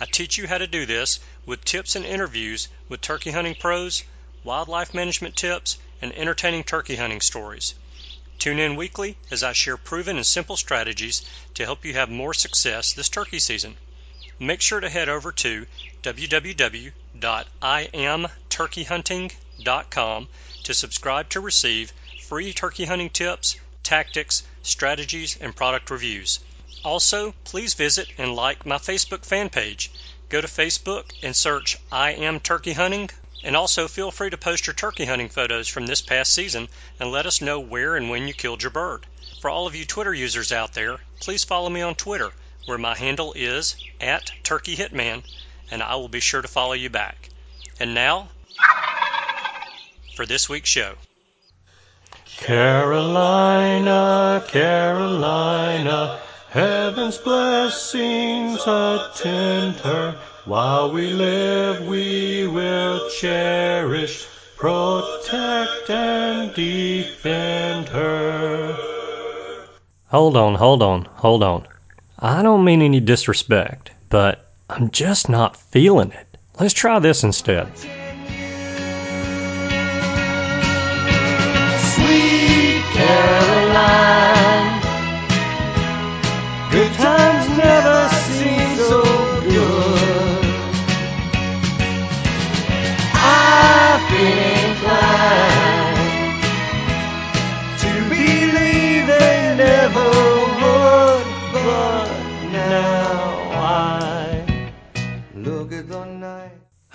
I teach you how to do this with tips and interviews with turkey hunting pros, wildlife management tips, and entertaining turkey hunting stories. Tune in weekly as I share proven and simple strategies to help you have more success this turkey season make sure to head over to www.iamturkeyhunting.com to subscribe to receive free turkey hunting tips, tactics, strategies, and product reviews. Also, please visit and like my Facebook fan page. Go to Facebook and search I Am Turkey Hunting. And also feel free to post your turkey hunting photos from this past season and let us know where and when you killed your bird. For all of you Twitter users out there, please follow me on Twitter where my handle is at Turkey Hitman, and I will be sure to follow you back. And now, for this week's show. Carolina, Carolina, heaven's blessings attend her. While we live, we will cherish, protect, and defend her. Hold on, hold on, hold on. I don't mean any disrespect, but I'm just not feeling it. Let's try this instead.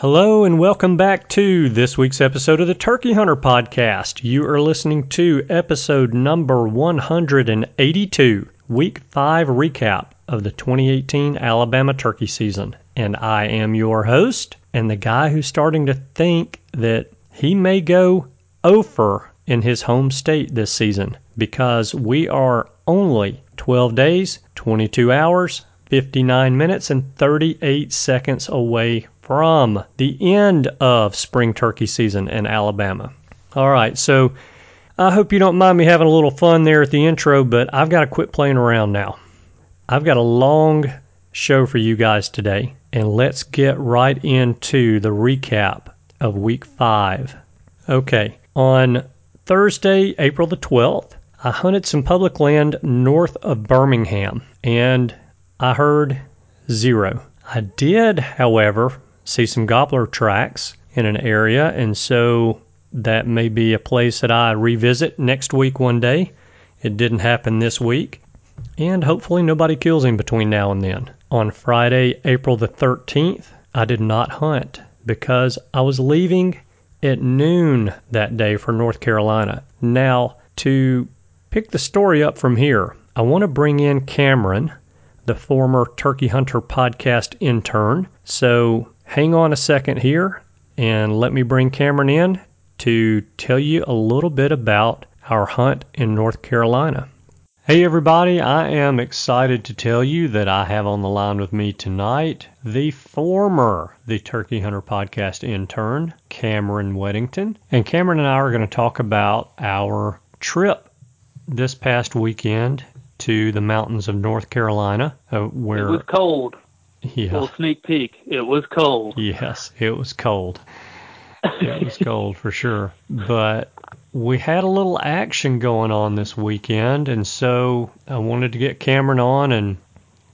Hello, and welcome back to this week's episode of the Turkey Hunter Podcast. You are listening to episode number 182, week 5 recap of the 2018 Alabama turkey season. And I am your host, and the guy who's starting to think that he may go over in his home state this season because we are only 12 days, 22 hours, 59 minutes, and 38 seconds away from the end of spring turkey season in Alabama. All right, so I hope you don't mind me having a little fun there at the intro, but I've got to quit playing around now. I've got a long show for you guys today, and let's get right into the recap of week five. Okay, on Thursday, April the 12th, I hunted some public land north of Birmingham, and I heard zero. I did, however, see some gobbler tracks in an area, and so that may be a place that I revisit next week one day. It didn't happen this week, and hopefully nobody kills him between now and then. On Friday, April the 13th, I did not hunt because I was leaving at noon that day for North Carolina. Now, to pick the story up from here, I want to bring in Cameron, the former Turkey Hunter podcast intern. So hang on a second here and let me bring Cameron in to tell you a little bit about our hunt in North Carolina. Hey everybody, I am excited to tell you that I have on the line with me tonight the former The Turkey Hunter podcast intern, Cameron Weddington. And Cameron and I are going to talk about our trip this past weekend to the mountains of North Carolina, uh, where It was cold. Yeah, Little sneak peek. It was cold. Yes, it was cold. It was cold for sure. But we had a little action going on this weekend, and so I wanted to get Cameron on and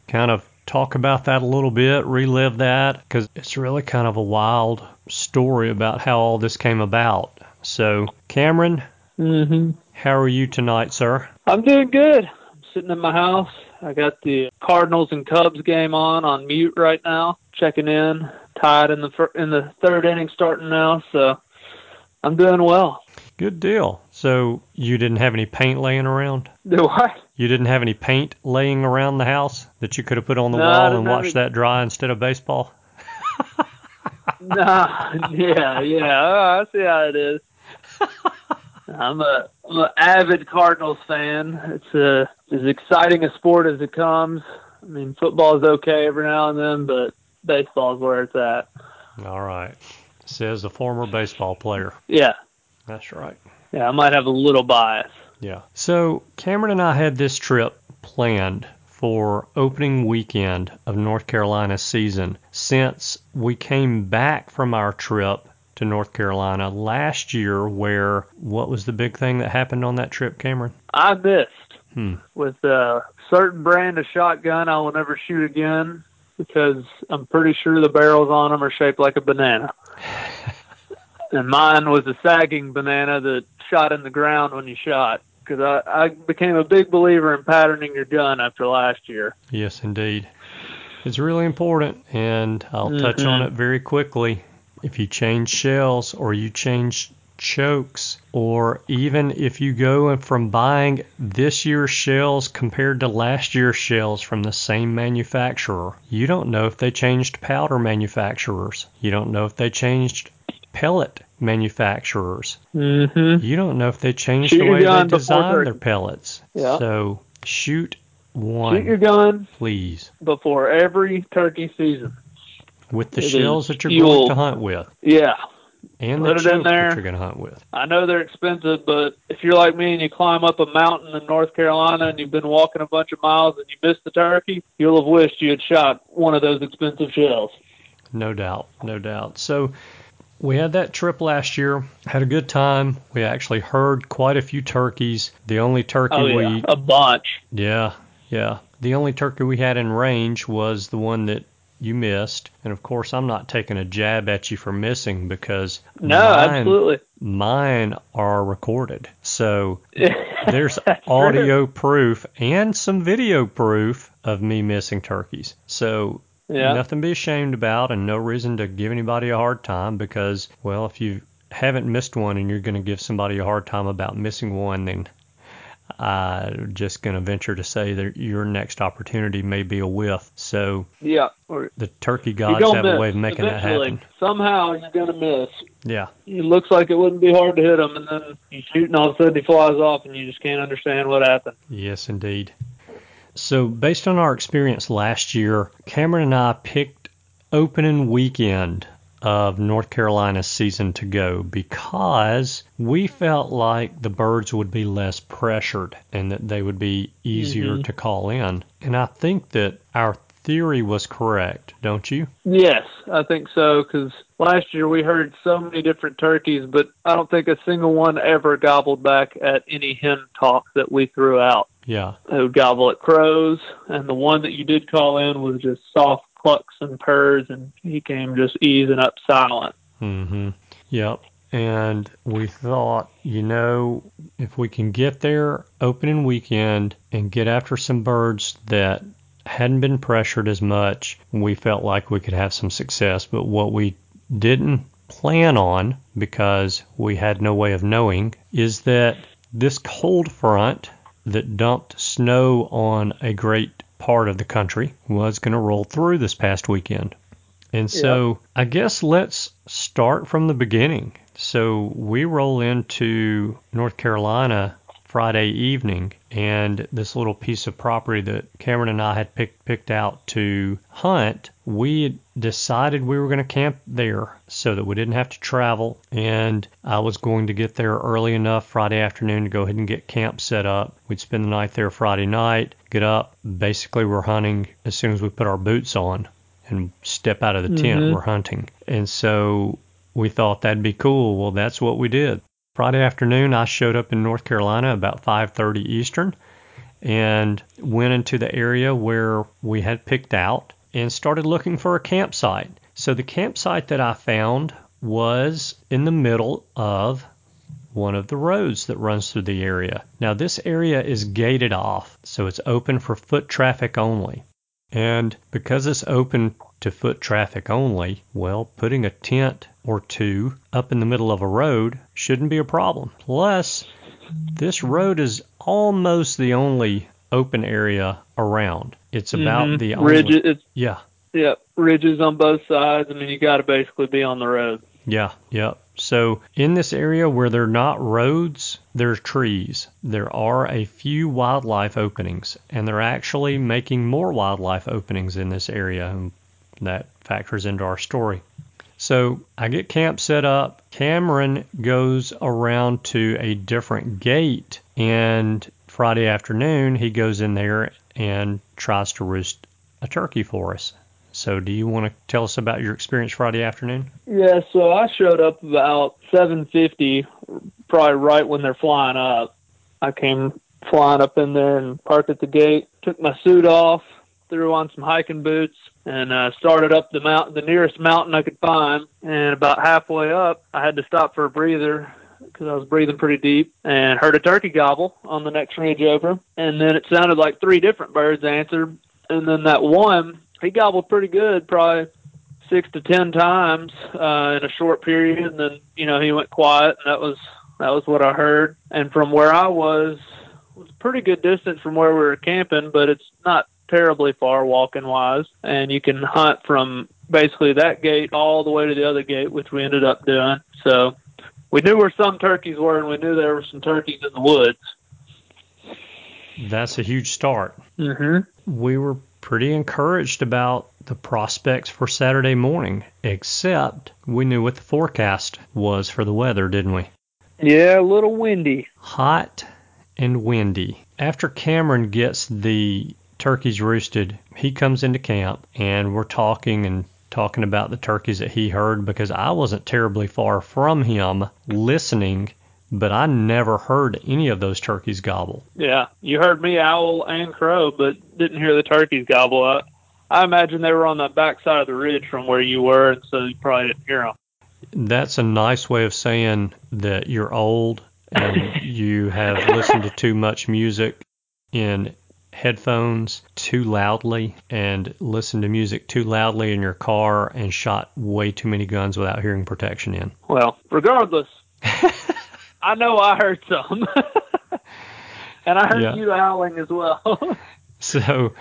kind of talk about that a little bit, relive that, because it's really kind of a wild story about how all this came about. So, Cameron, hmm how are you tonight, sir? I'm doing good. I'm sitting in my house. I got the Cardinals and Cubs game on on mute right now. Checking in. Tied in the fir- in the third inning, starting now. So I'm doing well. Good deal. So, you didn't have any paint laying around? Do I? You didn't have any paint laying around the house that you could have put on the No, wall and watched any- that dry instead of baseball? nah, yeah, yeah. Oh, I see how it is. I'm a I'm an avid Cardinals fan. It's a as exciting a sport as it comes. I mean, football is okay every now and then, but baseball is where it's at. All right. Says a former baseball player. Yeah, That's right. yeah. I might have a little bias. Yeah. So Cameron and I had this trip planned for opening weekend of North Carolina season since we came back from our trip to North Carolina last year where what was the big thing that happened on that trip, Cameron? I missed Hmm. with a certain brand of shotgun. I will never shoot again because I'm pretty sure the barrels on them are shaped like a banana. and mine was a sagging banana that shot in the ground when you shot. Because I, I became a big believer in patterning your gun after last year. Yes, indeed. It's really important, and I'll touch on Mhm. it very quickly. If you change shells or you change chokes, or even if you go from buying this year's shells compared to last year's shells from the same manufacturer, you don't know if they changed powder manufacturers. You don't know if they changed pellet manufacturers. Mm-hmm. You don't know if they changed Shoot the way they design their pellets. Yeah. So shoot one. Shoot your gun please, before every turkey season. With the It shells that you're fuel. going to hunt with, Yeah, and Put the it in there. that you're going to hunt with. I know they're expensive, but if you're like me and you climb up a mountain in North Carolina and you've been walking a bunch of miles and you missed the turkey, you'll have wished you had shot one of those expensive shells. No doubt, no doubt. So we had that trip last year, had a good time. We actually heard quite a few turkeys. The only turkey Oh we a bunch. Yeah, yeah. The only turkey we had in range was the one that you missed. And of course, I'm not taking a jab at you for missing because No, mine, absolutely. mine are recorded. So there's audio proof and some video proof of me missing turkeys. So Yeah. nothing to be ashamed about and no reason to give anybody a hard time because, well, if you haven't missed one and you're going to give somebody a hard time about missing one, then I'm just going to venture to say that your next opportunity may be a whiff. So Yeah. Or the turkey gods have miss. a way of making that happen. Somehow you're gonna miss. Yeah. It looks like it wouldn't be hard to hit him, and then you shoot, and all of a sudden he flies off, and you just can't understand what happened. Yes, indeed. So, based on our experience last year, Cameron and I picked opening weekend of North Carolina's season to go because we felt like the birds would be less pressured and that they would be easier Mhm. to call in. And I think that our theory was correct, don't you? Yes, I think so. Because last year we heard so many different turkeys, but I don't think a single one ever gobbled back at any hen talk that we threw out. Yeah. They would gobble at crows, and the one that you did call in was just soft clucks and purrs, and he came just easing up silent. Mm-hmm. Yep. And we thought, you know, if we can get there opening weekend and get after some birds that hadn't been pressured as much, we felt like we could have some success. But what we didn't plan on, because we had no way of knowing, is that this cold front that dumped snow on a great part of the country was going to roll through this past weekend. And so I guess let's start from the beginning. So we roll into North Carolina Friday evening, and this little piece of property that Cameron and I had picked picked out to hunt, we decided we were going to camp there so that we didn't have to travel. And I was going to get there early enough Friday afternoon to go ahead and get camp set up. We'd spend the night there Friday night, get up. Basically, we're hunting as soon as we put our boots on and step out of the tent, Mhm. we're hunting. And so we thought that'd be cool. Well, that's what we did. Friday afternoon, I showed up in North Carolina about 5:30 Eastern and went into the area where we had picked out and started looking for a campsite. So the campsite that I found was in the middle of one of the roads that runs through the area. Now this area is gated off, so it's open for foot traffic only. And because it's open to foot traffic only, well, putting a tent or two up in the middle of a road shouldn't be a problem. Plus, this road is almost the only open area around. It's about Mhm. the only ridge. It's yeah, Yep, ridges on both sides. I mean, you got to basically be on the road. Yeah, yep. So in this area where there are not roads, there's trees. There are a few wildlife openings, and they're actually making more wildlife openings in this area. And that factors into our story. So I get camp set up. Cameron goes around to a different gate, and Friday afternoon he goes in there and tries to roost a turkey for us. So, do you want to tell us about your experience Friday afternoon? Yeah, so I showed up about 7:50, probably right when they're flying up. I came flying up in there and parked at the gate. Took my suit off, threw on some hiking boots, and uh, started up the mountain, the nearest mountain I could find. And about halfway up, I had to stop for a breather because I was breathing pretty deep and heard a turkey gobble on the next ridge over. And then it sounded like three different birds answered. And then that one he gobbled pretty good, probably six to ten times uh, in a short period, and then you know he went quiet, and that was that was what I heard. And from where I was, was a pretty good distance from where we were camping, but it's not terribly far walking wise, and you can hunt from basically that gate all the way to the other gate, which we ended up doing. So we knew where some turkeys were, and we knew there were some turkeys in the woods. That's a huge start. Mm-hmm. We were pretty encouraged about the prospects for Saturday morning, except we knew what the forecast was for the weather, didn't we? Yeah, a little windy. Hot and windy. After Cameron gets the turkeys roosted, he comes into camp and we're talking and talking about the turkeys that he heard because I wasn't terribly far from him listening but I never heard any of those turkeys gobble. Yeah, you heard me owl and crow, but didn't hear the turkeys gobble. I, I imagine they were on the back side of the ridge from where you were, and so you probably didn't hear them. That's a nice way of saying that you're old and you have listened to too much music in headphones too loudly and listened to music too loudly in your car and shot way too many guns without hearing protection in. Well, regardless, I know I heard some. and I heard Yeah. you howling as well. So,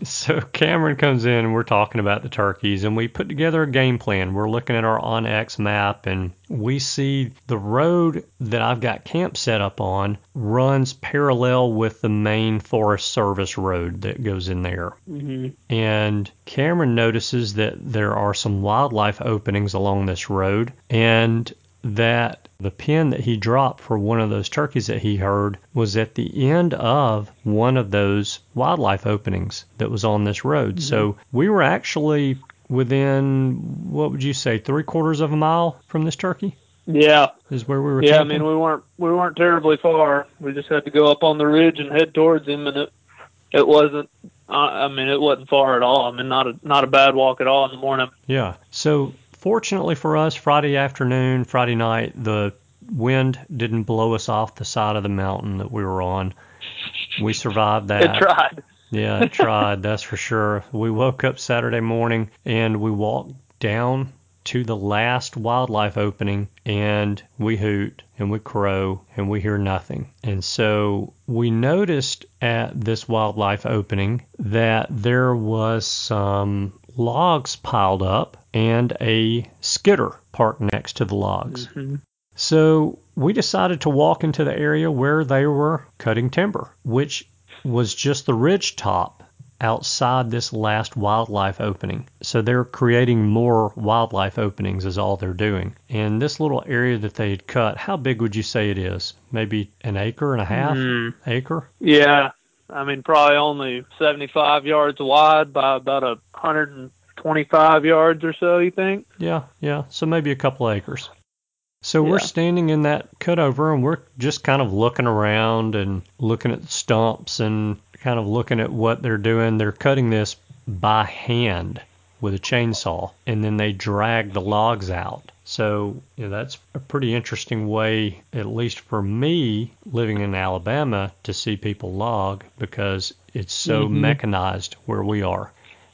so Cameron comes in and we're talking about the turkeys and we put together a game plan. We're looking at our OnX map and we see the road that I've got camp set up on runs parallel with the main Forest Service road that goes in there. mm-hmm. And Cameron notices that there are some wildlife openings along this road and that the pin that he dropped for one of those turkeys that he heard was at the end of one of those wildlife openings that was on this road. Mm-hmm. So we were actually within, what would you say, three quarters of a mile from this turkey? Yeah, Is where we were yeah. I mean, we weren't we weren't terribly far. We just had to go up on the ridge and head towards him, and it it wasn't. I mean, it wasn't far at all. I mean, not a not a bad walk at all in the morning. Yeah. So fortunately for us, Friday afternoon, Friday night, the wind didn't blow us off the side of the mountain that we were on. We survived that. It tried. Yeah, it tried, that's for sure. We woke up Saturday morning and we walked down to the last wildlife opening and we hoot and we crow and we hear nothing. And so we noticed at this wildlife opening that there was some logs piled up and a skidder parked next to the logs. Mhm. So we decided to walk into the area where they were cutting timber, which was just the ridge top outside this last wildlife opening. So they're creating more wildlife openings is all they're doing. And this little area that they had cut, how big would you say it is? Maybe an acre and a half? Mm. Acre? Yeah, I mean, probably only 75 yards wide by about a 125 yards or so. You think? Yeah, yeah. So maybe a couple acres. So we're standing in that cutover and we're just kind of looking around and looking at the stumps and kind of looking at what they're doing. They're cutting this by hand with a chainsaw and then they drag the logs out. So you know, that's a pretty interesting way, at least for me living in Alabama, to see people log because it's so Mhm. mechanized where we are.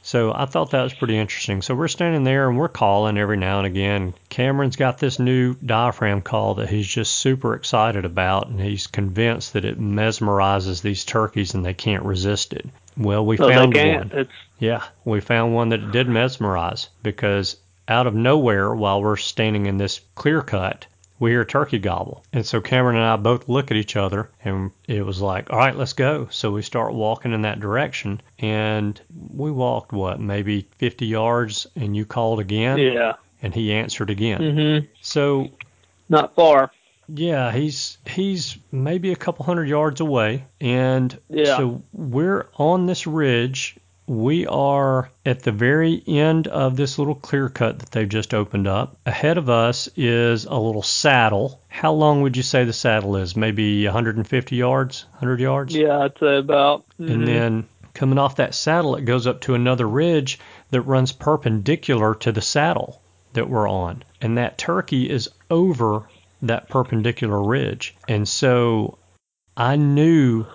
So I thought that was pretty interesting. So we're standing there and we're calling every now and again. Cameron's got this new diaphragm call that he's just super excited about, and he's convinced that it mesmerizes these turkeys and they can't resist it. Well, we oh, So found they can't. one. It's Yeah, we found one that did mesmerize because out of nowhere, while we're standing in this clear cut, we hear a turkey gobble. And so Cameron and I both look at each other and it was like, all right, let's go. So we start walking in that direction and we walked, what, maybe 50 yards and you called again yeah. and he answered again. Mhm. So Not far. yeah, he's he's maybe a couple hundred yards away, and Yeah. so we're on this ridge. We are at the very end of this little clear cut that they've just opened up. Ahead of us is a little saddle. How long would you say the saddle is? Maybe 150 yards, 100 yards? Yeah, I'd say about. mhm. And then coming off that saddle, it goes up to another ridge that runs perpendicular to the saddle that we're on. And that turkey is over that perpendicular ridge. And so I knew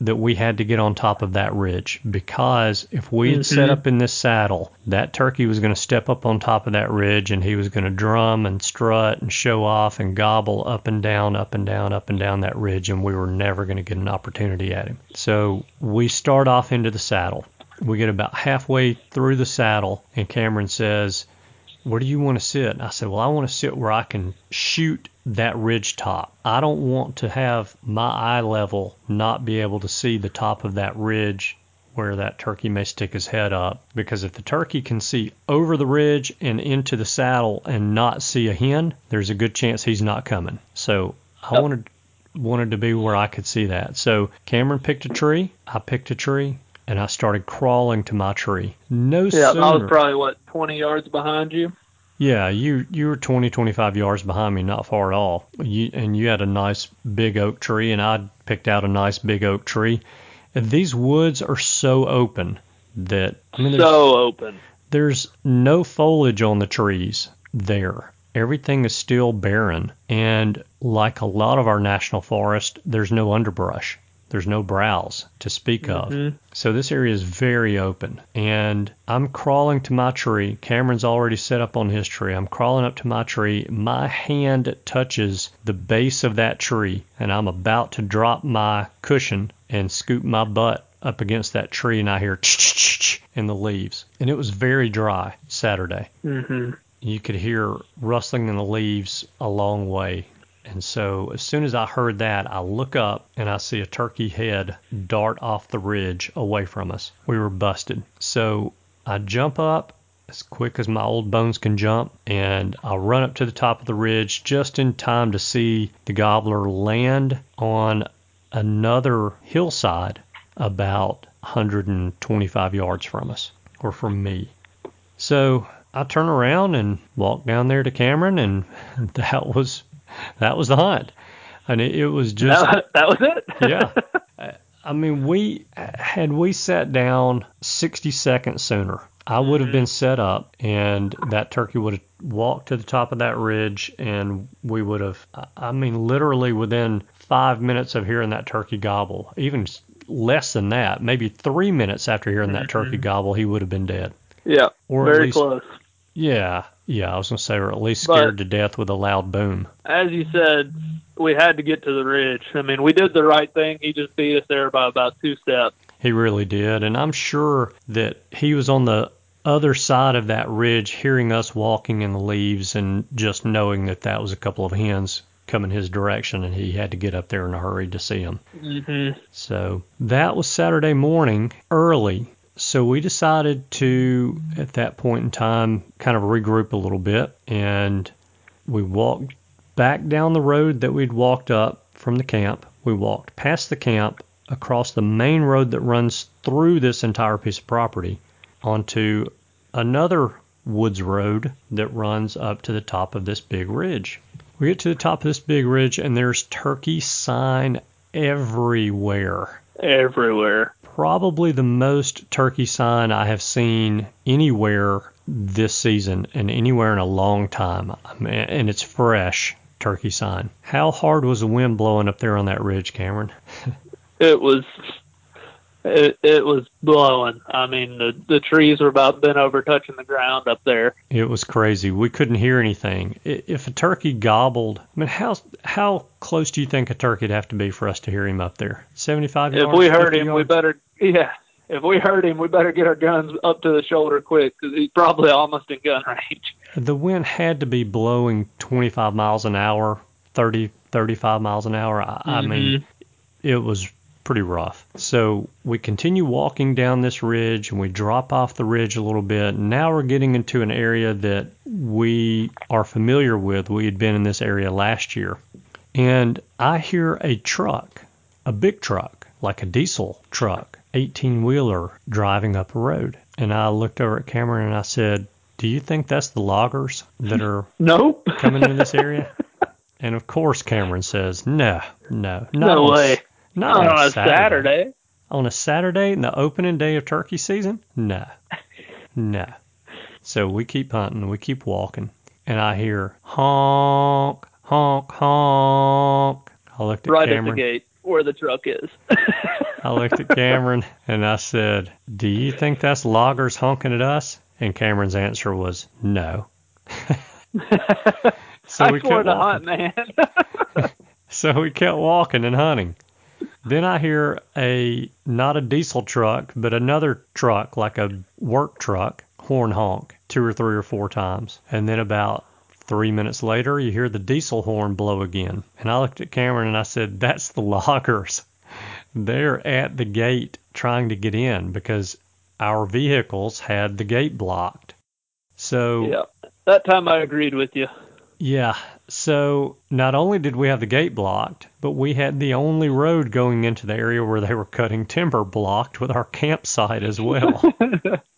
that we had to get on top of that ridge because if we had set Mhm. up in this saddle, that turkey was going to step up on top of that ridge and he was going to drum and strut and show off and gobble up and down, up and down, up and down that ridge, and we were never going to get an opportunity at him. So we start off into the saddle. We get about halfway through the saddle, and Cameron says, where do you want to sit? And I said, well, I want to sit where I can shoot that ridge top. I don't want to have my eye level not be able to see the top of that ridge where that turkey may stick his head up. Because if the turkey can see over the ridge and into the saddle and not see a hen, there's a good chance he's not coming. So I Yep. wanted wanted to be where I could see that. So Cameron picked a tree, I picked a tree, and I started crawling to my tree. No Yeah, sooner I was probably what 20 yards behind you. Yeah, you you were 20, 25 yards behind me, not far at all. You and you had a nice big oak tree, and I picked out a nice big oak tree. And these woods are so open that I mean, So open. there's no foliage on the trees there. Everything is still barren, and like a lot of our national forest, there's no underbrush. There's no browse to speak of. Mhm. So this area is very open. And I'm crawling to my tree. Cameron's already set up on his tree. I'm crawling up to my tree. My hand touches the base of that tree, and I'm about to drop my cushion and scoop my butt up against that tree, and I hear in the leaves. And it was very dry Saturday. hmm You could hear rustling in the leaves a long way. And so as soon as I heard that, I look up and I see a turkey head dart off the ridge away from us. We were busted. So I jump up as quick as my old bones can jump and I run up to the top of the ridge just in time to see the gobbler land on another hillside about 125 yards from us or from me. So I turn around and walk down there to Cameron, and that was that was the hunt, and it, it was just That, that was it. yeah. I mean, we had we sat down 60 seconds sooner. I would have mm-hmm. been set up, and that turkey would have walked to the top of that ridge, and we would have. I mean, literally within five minutes of hearing that turkey gobble, even less than that, maybe three minutes after hearing that turkey mm-hmm. gobble, he would have been dead. yeah, Or very close. Yeah, yeah, I was gonna say, or at least But- scared to death with a loud boom. As you said, we had to get to the ridge. I mean, we did the right thing. He just beat us there by about two steps. He really did, and I'm sure that he was on the other side of that ridge, hearing us walking in the leaves, and just knowing that that was a couple of hens coming his direction, and he had to get up there in a hurry to see them. hmm So that was Saturday morning, early. So we decided to, at that point in time, kind of regroup a little bit, and we walked back down the road that we'd walked up from the camp. We walked past the camp, across the main road that runs through this entire piece of property, onto another woods road that runs up to the top of this big ridge. We get to the top of this big ridge, and there's turkey sign everywhere. Everywhere. Probably the most turkey sign I have seen anywhere this season and anywhere in a long time. And it's fresh turkey sign. How hard was the wind blowing up there on that ridge, Cameron? It was. It, it was blowing. I mean, the the trees were about bent over, touching the ground up there. It was crazy. We couldn't hear anything. If a turkey gobbled, I mean, how how close do you think a turkey'd have to be for us to hear him up there? 75 yards? If we heard 50 him, we better. Yeah, if we hurt him, we better get our guns up to the shoulder quick because he's probably almost in gun range. The wind had to be blowing 25 miles an hour, 30, 35 miles an hour. I, I mean, mm-hmm. it was pretty rough. So we continue walking down this ridge and we drop off the ridge a little bit. Now we're getting into an area that we are familiar with. We had been in this area last year. And I hear a truck, a big truck, like a diesel truck, 18 wheeler, driving up a road. And I looked over at Cameron and I said, Do you think that's the loggers that are Nope. coming into this area? And of course, Cameron says, No, no, no on, way. Not Not on, on a Saturday. On a Saturday, in the opening day of turkey season? No, no. So we keep hunting, we keep walking, and I hear honk, honk, honk. I looked at Right Cameron. at the gate where the truck is. I looked at Cameron and I said, Do you think that's loggers honking at us? And Cameron's answer was no. so I we kept walking. hunt, man. So we kept walking and hunting. Then I hear a not a diesel truck, but another truck, like a work truck, horn honk two or three or four times. And then about three minutes later, you hear the diesel horn blow again. And I looked at Cameron and I said, That's the loggers. They're at the gate trying to get in because our vehicles had the gate blocked. So yeah. That time I agreed with you. yeah. So not only did we have the gate blocked, but we had the only road going into the area where they were cutting timber blocked with our campsite as well.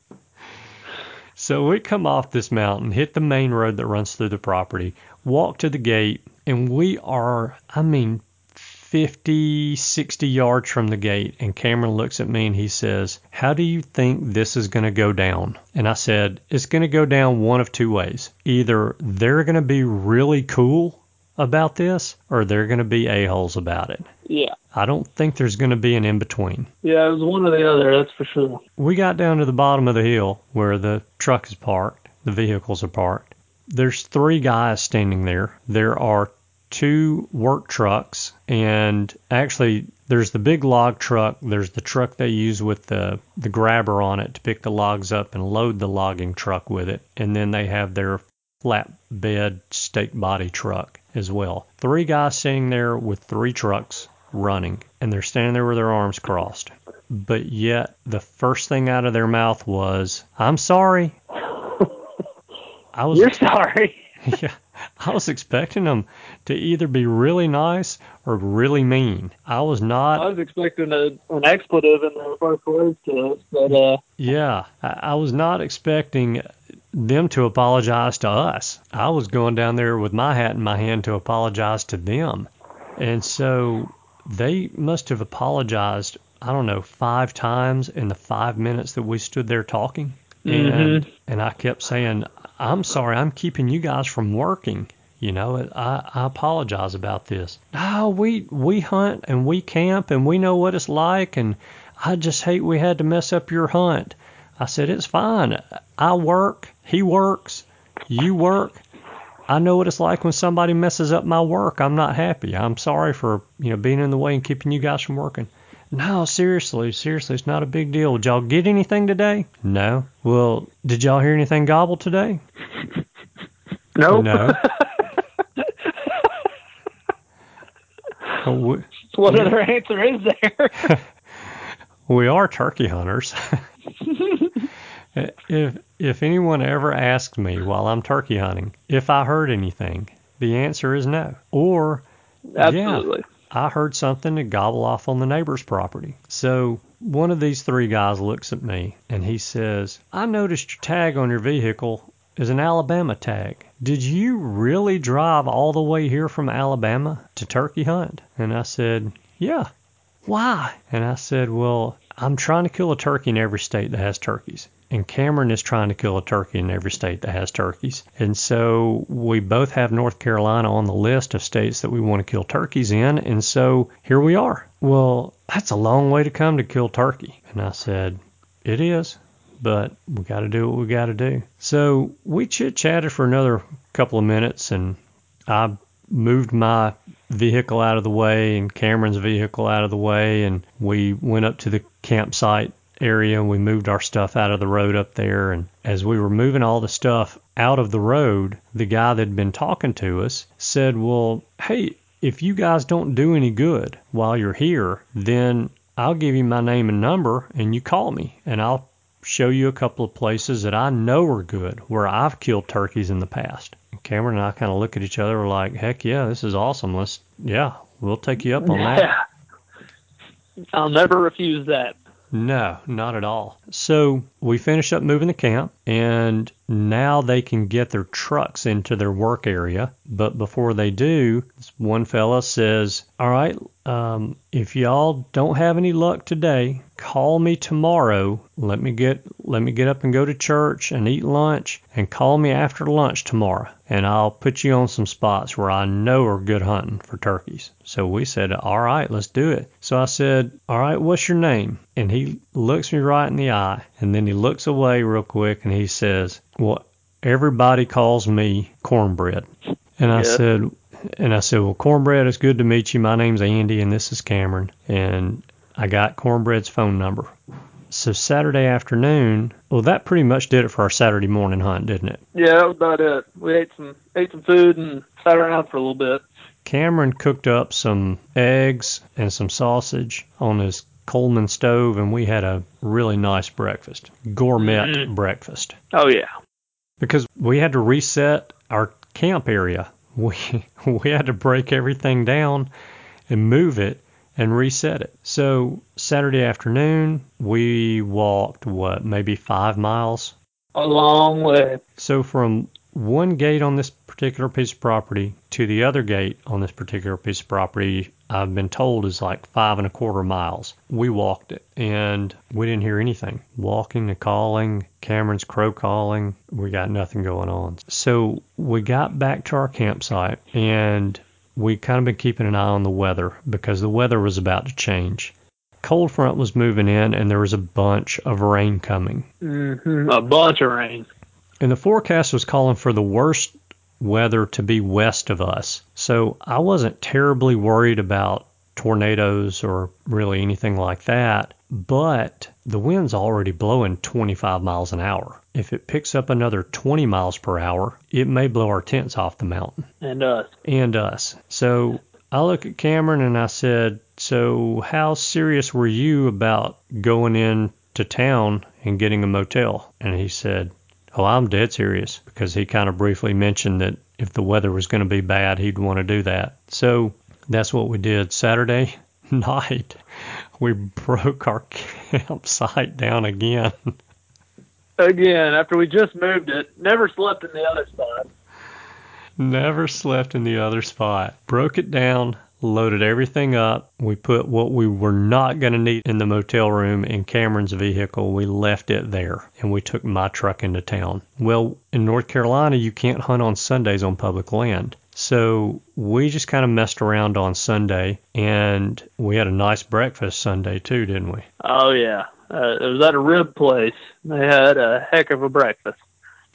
so we come off this mountain, hit the main road that runs through the property, walk to the gate, and we are, I mean, 50, 60 yards from the gate. And Cameron looks at me and he says, How do you think this is going to go down? And I said, It's going to go down one of two ways. Either they're going to be really cool about this, or they're going to be a-holes about it. Yeah. I don't think there's going to be an in between. Yeah, it was one or the other, that's for sure. We got down to the bottom of the hill where the truck is parked, the vehicles are parked. There's three guys standing there. There are two work trucks, and actually, there's the big log truck. There's the truck they use with the, the grabber on it to pick the logs up and load the logging truck with it. And then they have their flatbed stake body truck as well. Three guys sitting there with three trucks running, and they're standing there with their arms crossed. But yet, the first thing out of their mouth was, I'm sorry. I was You're sorry. yeah, I was expecting them to either be really nice or really mean. I was not. I was expecting a, an expletive in their first words to us, but uh, Yeah, I, I was not expecting them to apologize to us. I was going down there with my hat in my hand to apologize to them, and so they must have apologized. I don't know five times in the five minutes that we stood there talking. Mm-hmm. And and I kept saying, I'm sorry, I'm keeping you guys from working. You know, I, I apologize about this. No, we we hunt and we camp and we know what it's like, and I just hate we had to mess up your hunt. I said it's fine. I work, he works, you work. I know what it's like when somebody messes up my work. I'm not happy. I'm sorry for you know being in the way and keeping you guys from working. No, seriously, seriously, it's not a big deal. Did y'all get anything today? No. Well, did y'all hear anything gobble today? nope. No. Oh, we, what other answer is there? we are turkey hunters. if if anyone ever asks me while I'm turkey hunting if I heard anything, the answer is no. Or Absolutely. I heard something to gobble off on the neighbor's property. So one of these three guys looks at me and he says, I noticed your tag on your vehicle is an Alabama tag. Did you really drive all the way here from Alabama to turkey hunt? And I said, Yeah. Why? And I said, Well, I'm trying to kill a turkey in every state that has turkeys. And Cameron is trying to kill a turkey in every state that has turkeys. And so we both have North Carolina on the list of states that we want to kill turkeys in. And so here we are. Well, that's a long way to come to kill turkey. And I said, It is, but we got to do what we got to do. So we chit chatted for another couple of minutes and I moved my vehicle out of the way and Cameron's vehicle out of the way and we went up to the campsite area and we moved our stuff out of the road up there. And as we were moving all the stuff out of the road, the guy that had been talking to us said, Well, hey, if you guys don't do any good while you're here, then I'll give you my name and number and you call me and I'll show you a couple of places that I know are good where I've killed turkeys in the past. Cameron and I kind of look at each other. We're like, heck yeah, this is awesome. Let's, yeah, we'll take you up on that. I'll never refuse that. No, not at all. So we finish up moving the camp, and now they can get their trucks into their work area. But before they do, one fella says, All right, um, if y'all don't have any luck today, call me tomorrow. Let me get let me get up and go to church and eat lunch, and call me after lunch tomorrow, and I'll put you on some spots where I know are good hunting for turkeys. So we said, All right, let's do it. So I said, All right, what's your name? And he looks me right in the eye, and then he looks away real quick, and he says, Well, everybody calls me cornbread. And I Yeah. said, and I said, well, cornbread, it's good to meet you. My name's Andy, and this is Cameron. And I got cornbread's phone number. So Saturday afternoon, well, that pretty much did it for our Saturday morning hunt, didn't it? Yeah, that was about it. We ate some ate some food and sat around for a little bit. Cameron cooked up some eggs and some sausage on his Coleman stove, and we had a really nice breakfast, gourmet Mhm. breakfast. Oh yeah. because we had to reset our camp area. We we had to break everything down and move it and reset it. So Saturday afternoon we walked what maybe 5 miles. A long way. So from one gate on this particular piece of property to the other gate on this particular piece of property, I've been told is like five and a quarter miles. We walked it and we didn't hear anything. Walking and calling, Cameron's crow calling, we got nothing going on. So we got back to our campsite and we kind of been keeping an eye on the weather because the weather was about to change. Cold front was moving in and there was a bunch of rain coming. hmm A bunch of rain. And the forecast was calling for the worst weather to be west of us. So I wasn't terribly worried about tornadoes or really anything like that. But the wind's already blowing 25 miles an hour. If it picks up another 20 miles per hour, it may blow our tents off the mountain And us. and us. So I look at Cameron and I said, So how serious were you about going in to town and getting a motel? And he said, Oh, I'm dead serious because he kind of briefly mentioned that if the weather was going to be bad, he'd want to do that. So that's what we did. Saturday night, we broke our campsite down again. Again, after we just moved it, never slept in the other spot. Never slept in the other spot. Broke it down, loaded everything up. We put what we were not going to need in the motel room in Cameron's vehicle. We left it there and we took my truck into town. Well, in North Carolina, you can't hunt on Sundays on public land. So we just kind of messed around on Sunday and we had a nice breakfast Sunday too, didn't we? Oh yeah. Uh, it was at a rib place. They had a heck of a breakfast.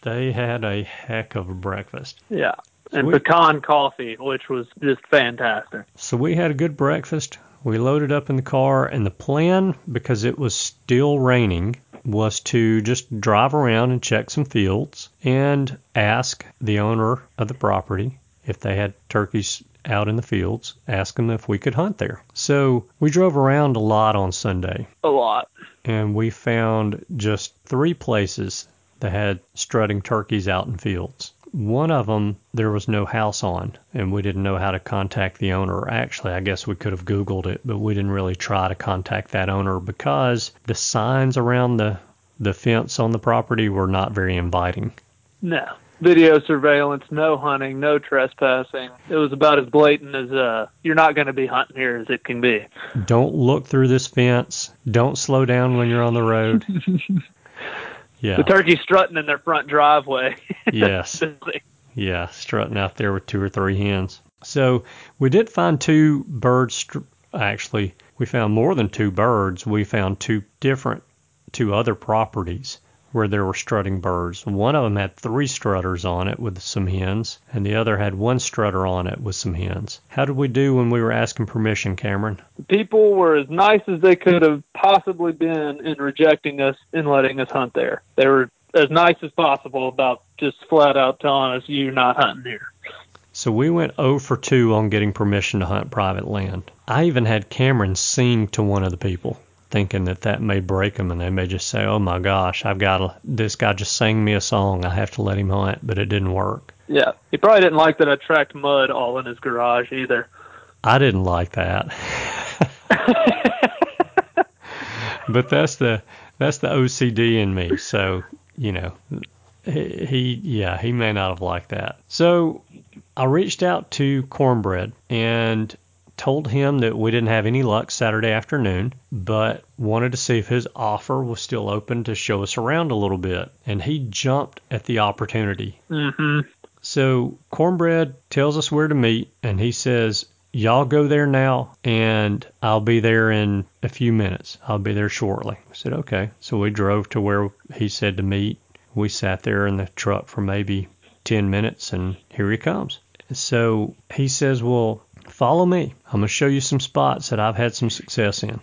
They had a heck of a breakfast. Yeah. And Sweet. pecan coffee, which was just fantastic. So we had a good breakfast. We loaded up in the car, and the plan, because it was still raining, was to just drive around and check some fields and ask the owner of the property if they had turkeys out in the fields, ask them if we could hunt there. So we drove around a lot on Sunday, A lot. and we found just three places that had strutting turkeys out in fields. One of them, there was no house on, and we didn't know how to contact the owner. Actually, I guess we could have Googled it, but we didn't really try to contact that owner because the signs around the, the fence on the property were not very inviting. No. Video surveillance, no hunting, no trespassing. It was about as blatant as uh you're not going to be hunting here as it can be. Don't look through this fence. Don't slow down when you're on the road. Yeah. The turkey strutting in their front driveway. Yes. Yeah, strutting out there with two or three hens. So we did find two birds. Str- actually, we found more than two birds. We found two different, two other properties where there were strutting birds. One of them had three strutters on it with some hens, and the other had one strutter on it with some hens. How did we do when we were asking permission, Cameron? People were as nice as they could have possibly been in rejecting us and letting us hunt there. They were as nice as possible about just flat out telling us you're not hunting here. So we went 0 for 2 on getting permission to hunt private land. I even had Cameron sing to one of the people, thinking that that may break them and they may just say, oh my gosh, I've got to, this guy just sang me a song. I have to let him hunt, but it didn't work. Yeah, he probably didn't like that I tracked mud all in his garage either. I didn't like that. but that's the that's the OCD in me. So you know, he, he yeah he may not have liked that. So I reached out to Cornbread and told him that we didn't have any luck Saturday afternoon, but wanted to see if his offer was still open to show us around a little bit. And he jumped at the opportunity. Mm-hmm. So Cornbread tells us where to meet, and he says, Y'all go there now, and I'll be there in a few minutes. I'll be there shortly. I said, Okay. So we drove to where he said to meet. We sat there in the truck for maybe 10 minutes, and here he comes. So he says, Well, follow me. I'm going to show you some spots that I've had some success in.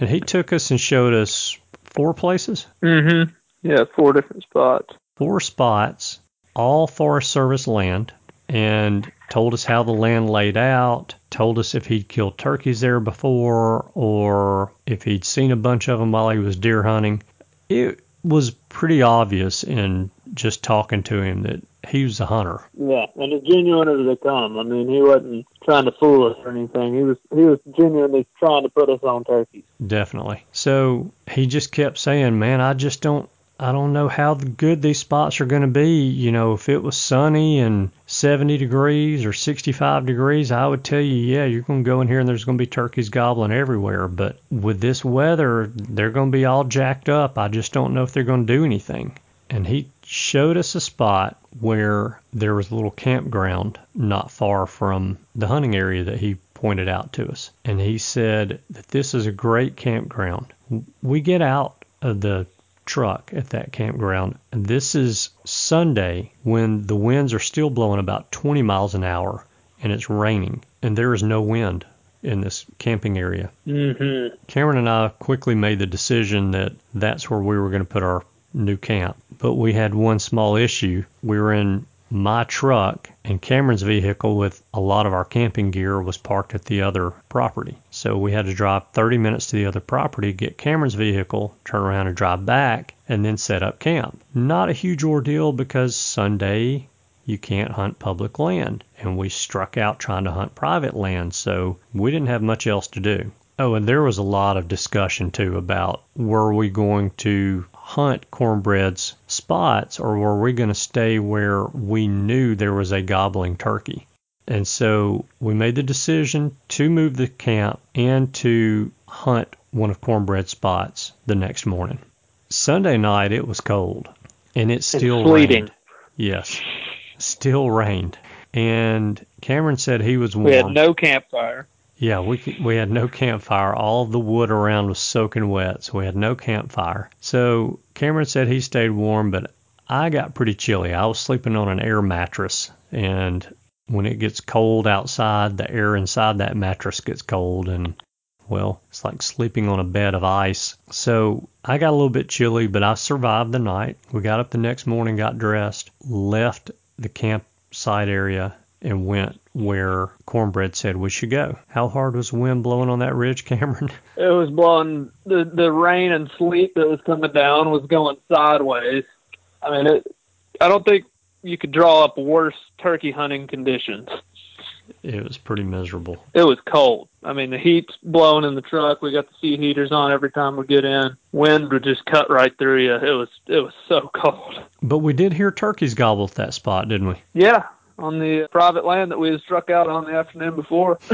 And he took us and showed us four places, Mm-hmm. Yeah, four different spots. four spots, all Forest Service land, and told us how the land laid out, told us if he'd killed turkeys there before or if he'd seen a bunch of them while he was deer hunting. It was pretty obvious in just talking to him that he was a hunter. Yeah, and as genuine as they come. I mean, he wasn't trying to fool us or anything. He was he was genuinely trying to put us on turkeys. Definitely. So he just kept saying, "Man, I just don't I don't know how good these spots are going to be. You know, if it was sunny and 70 degrees or 65 degrees, I would tell you, yeah, you're going to go in here and there's going to be turkeys gobbling everywhere. But with this weather, they're going to be all jacked up. I just don't know if they're going to do anything. And he showed us a spot where there was a little campground not far from the hunting area that he pointed out to us. And he said that this is a great campground. We get out of the truck at that campground. And this is Sunday when the winds are still blowing about 20 miles an hour and it's raining and there is no wind in this camping area. Mm-hmm. Cameron and I quickly made the decision that that's where we were going to put our new camp. But we had one small issue. We were in my truck and Cameron's vehicle with a lot of our camping gear was parked at the other property. So we had to drive 30 minutes to the other property, get Cameron's vehicle, turn around and drive back, and then set up camp. Not a huge ordeal because Sunday you can't hunt public land. And we struck out trying to hunt private land, so we didn't have much else to do. Oh, and there was a lot of discussion too about were we going to hunt cornbread's spots or were we going to stay where we knew there was a gobbling turkey? And so we made the decision to move the camp and to hunt one of cornbread's spots the next morning. Sunday night it was cold and it still sleeting. rained. Yes, still rained. And Cameron said he was warm. We had no campfire. Yeah, we we had no campfire. All the wood around was soaking wet, so we had no campfire. So Cameron said he stayed warm, but I got pretty chilly. I was sleeping on an air mattress, and when it gets cold outside, the air inside that mattress gets cold, and well, it's like sleeping on a bed of ice. So I got a little bit chilly, but I survived the night. We got up the next morning, got dressed, left the campsite area, and went where Cornbread said we should go. How hard was the wind blowing on that ridge, Cameron? It was blowing the the rain and sleet that was coming down was going sideways. I mean, it. I don't think you could draw up worse turkey hunting conditions. It was pretty miserable. It was cold. I mean, the heat's blowing in the truck. We got the seat heaters on every time we get in. Wind would just cut right through you. It was it was so cold. But we did hear turkeys gobble at that spot, didn't we? Yeah, on the private land that we had struck out on the afternoon before,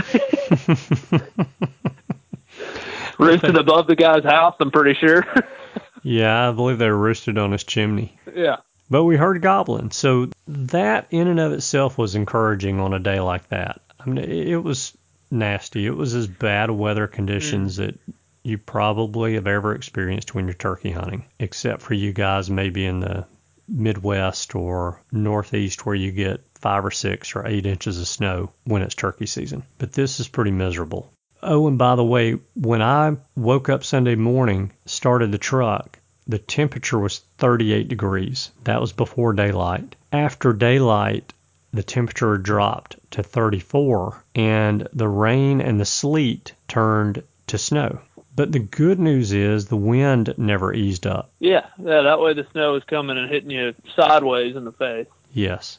roosted above the guy's house. I'm pretty sure. yeah, I believe they were roosted on his chimney. yeah. But we heard goblins, so that in and of itself was encouraging on a day like that. I mean, it it was nasty. It was as bad weather conditions mm. that you probably have ever experienced when you're turkey hunting, except for you guys maybe in the Midwest or Northeast where you get five or six or eight inches of snow when it's turkey season. But this is pretty miserable. Oh, and by the way, when I woke up Sunday morning, started the truck, the temperature was 38 degrees. That was before daylight. After daylight, the temperature dropped to 34 and the rain and the sleet turned to snow. But the good news is the wind never eased up. Yeah, yeah. That way the snow is coming and hitting you sideways in the face. Yes.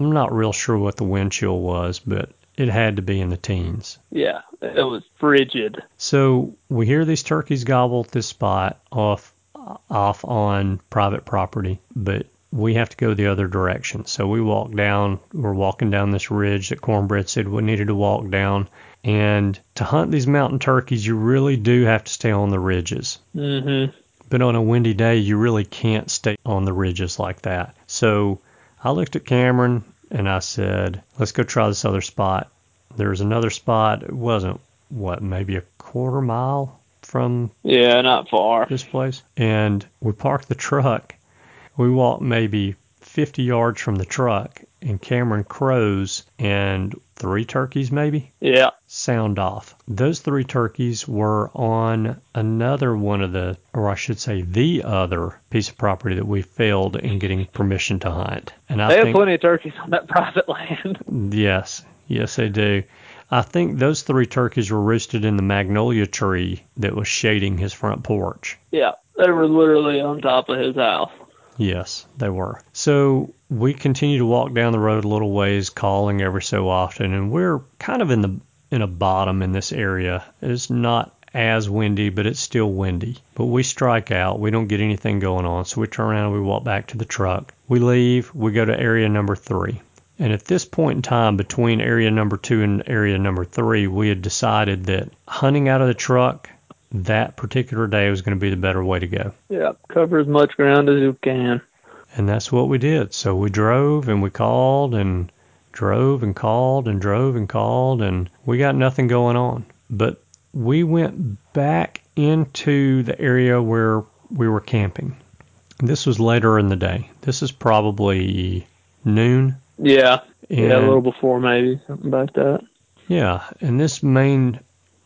I'm not real sure what the wind chill was, but it had to be in the teens. Yeah, it was frigid. So we hear these turkeys gobble at this spot off off on private property, but we have to go the other direction. So we walk down, we're walking down this ridge that Cornbread said we needed to walk down. And to hunt these mountain turkeys, you really do have to stay on the ridges. Mm-hmm. But on a windy day, you really can't stay on the ridges like that. So I looked at Cameron and I said, let's go try this other spot. There was another spot. It wasn't, what, maybe a quarter mile from Yeah, not far. this place. And we parked the truck. We walked maybe 50 yards from the truck, and Cameron crows and three turkeys maybe Yeah. sound off. Those three turkeys were on another one of the, or I should say, the other piece of property that we failed in getting permission to hunt. And I They have think, plenty of turkeys on that private land. yes, yes, they do. I think those three turkeys were roosted in the magnolia tree that was shading his front porch. yeah. They were literally on top of his house. Yes, they were. So we continue to walk down the road a little ways, calling every so often, and we're kind of in the in a bottom in this area. It's not as windy, but it's still windy. But we strike out. We don't get anything going on, so we turn around and we walk back to the truck. We leave. We go to area number three. And at this point in time, between area number two and area number three, we had decided that hunting out of the truck that particular day was going to be the better way to go. Yeah. Cover as much ground as you can. And that's what we did. So we drove and we called and drove and called and drove and called and we got nothing going on. But we went back into the area where we were camping. This was later in the day. This is probably noon. Yeah. Yeah, a little before maybe, something like that. Yeah, and this main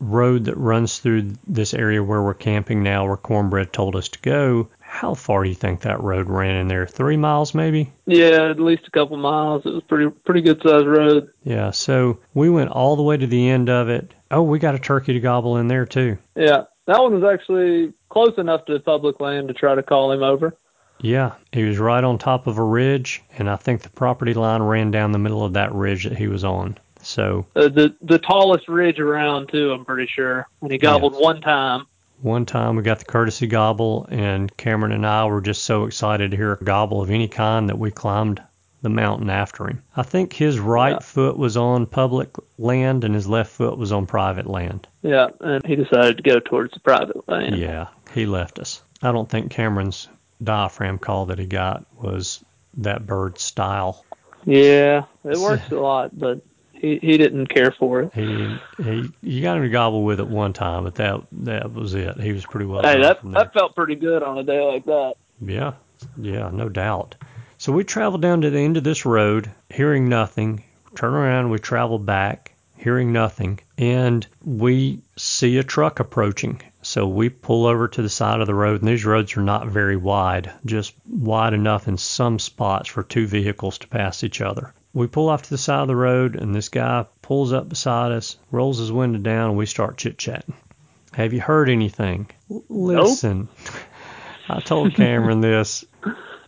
road that runs through this area where we're camping now, where Cornbread told us to go, how far do you think that road ran in there? Three miles maybe? Yeah, at least a couple miles. It was pretty pretty good sized road. Yeah, so we went all the way to the end of it. Oh, we got a turkey to gobble in there too. Yeah. That one was actually close enough to public land to try to call him over. Yeah, he was right on top of a ridge, and I think the property line ran down the middle of that ridge that he was on. So Uh, the the tallest ridge around too, I'm pretty sure. And he gobbled Yes. one time. One time we got the courtesy gobble, and Cameron and I were just so excited to hear a gobble of any kind that we climbed the mountain after him. I think his right Yeah. foot was on public land and his left foot was on private land. Yeah, and he decided to go towards the private land. Yeah, he left us. I don't think Cameron's diaphragm call that he got was that bird style. Yeah, it works a lot, but he he didn't care for it. He he you got him to gobble with it one time, but that that was it. He was pretty well. Hey, that that felt pretty good on a day like that. Yeah, yeah, no doubt. So we traveled down to the end of this road, hearing nothing. Turn around, we travel back, hearing nothing, and we see a truck approaching. So we pull over to the side of the road, and these roads are not very wide, just wide enough in some spots for two vehicles to pass each other. We pull off to the side of the road, and this guy pulls up beside us, rolls his window down, and we start chit chatting. Have you heard anything? Listen, I told Cameron this.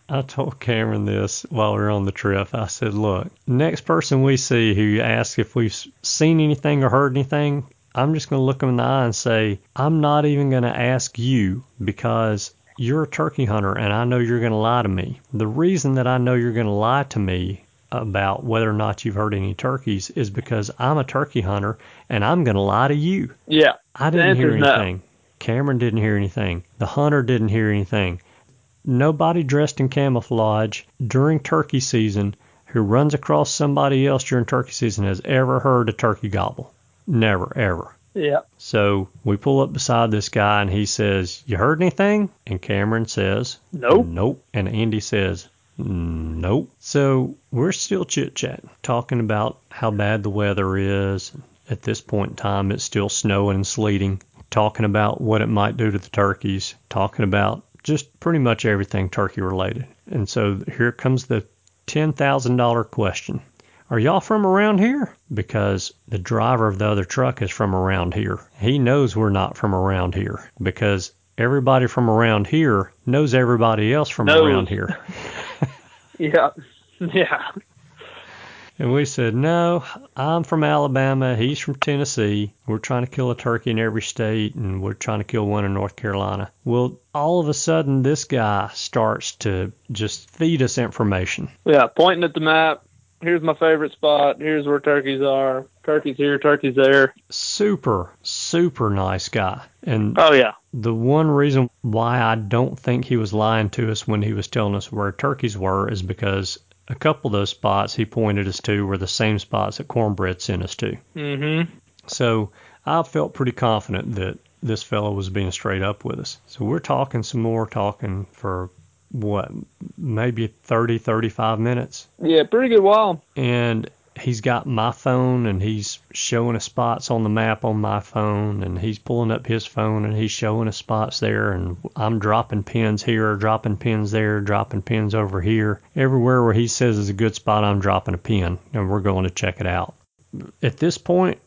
I told Cameron this while we were on the trip. I said, look, next person we see who asks if we've seen anything or heard anything, I'm just going to look them in the eye and say, I'm not even going to ask you because you're a turkey hunter and I know you're going to lie to me. The reason that I know you're going to lie to me about whether or not you've heard any turkeys is because I'm a turkey hunter and I'm going to lie to you. Yeah, I didn't hear answer's no. anything. Cameron didn't hear anything. The hunter didn't hear anything. Nobody dressed in camouflage during turkey season who runs across somebody else during turkey season has ever heard a turkey gobble. Never, ever. Yeah. So we pull up beside this guy and he says, You heard anything? And Cameron says, Nope. Nope. And Andy says, Hmm, nope. So we're still chit chatting, talking about how bad the weather is. At this point in time, it's still snowing and sleeting, talking about what it might do to the turkeys, talking about just pretty much everything turkey related. And so here comes the $10,000 question. Are y'all from around here? Because the driver of the other truck is from around here. He knows we're not from around here because everybody from around here knows everybody else from Knows. around here. Yeah. Yeah. And we said, No, I'm from Alabama. He's from Tennessee. We're trying to kill a turkey in every state, and we're trying to kill one in North Carolina. Well, all of a sudden, this guy starts to just feed us information. Yeah. Pointing at the map. Here's my favorite spot. Here's where turkeys are. Turkeys here, turkeys there. Super, super nice guy. And Oh yeah. the one reason why I don't think he was lying to us when he was telling us where turkeys were is because a couple of those spots he pointed us to were the same spots that Cornbread sent us to. Mhm. So I felt pretty confident that this fellow was being straight up with us. So we're talking some more, talking for what, maybe 30, 35 minutes. Yeah. Pretty good while. And he's got my phone and he's showing us spots on the map on my phone and he's pulling up his phone and he's showing us spots there and I'm dropping pins here, dropping pins there, dropping pins over here. Everywhere where he says is a good spot, I'm dropping a pin and we're going to check it out. At this point,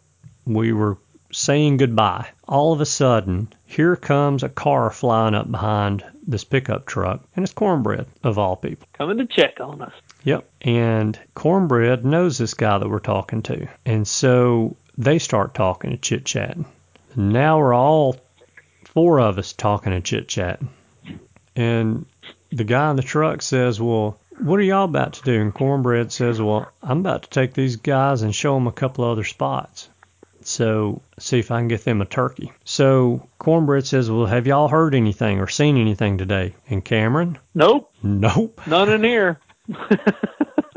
we were saying goodbye. All of a sudden, here comes a car flying up behind this pickup truck and it's cornbread of all people. Coming to check on us. Yep. And Cornbread knows this guy that we're talking to. And so they start talking and chit chatting. Now we're all four of us talking and chit chatting. And the guy in the truck says, Well, what are y'all about to do? And Cornbread says, Well, I'm about to take these guys and show them a couple of other spots. So see if I can get them a turkey. So Cornbread says, Well, have y'all heard anything or seen anything today? And Cameron, Nope. Nope. None in here.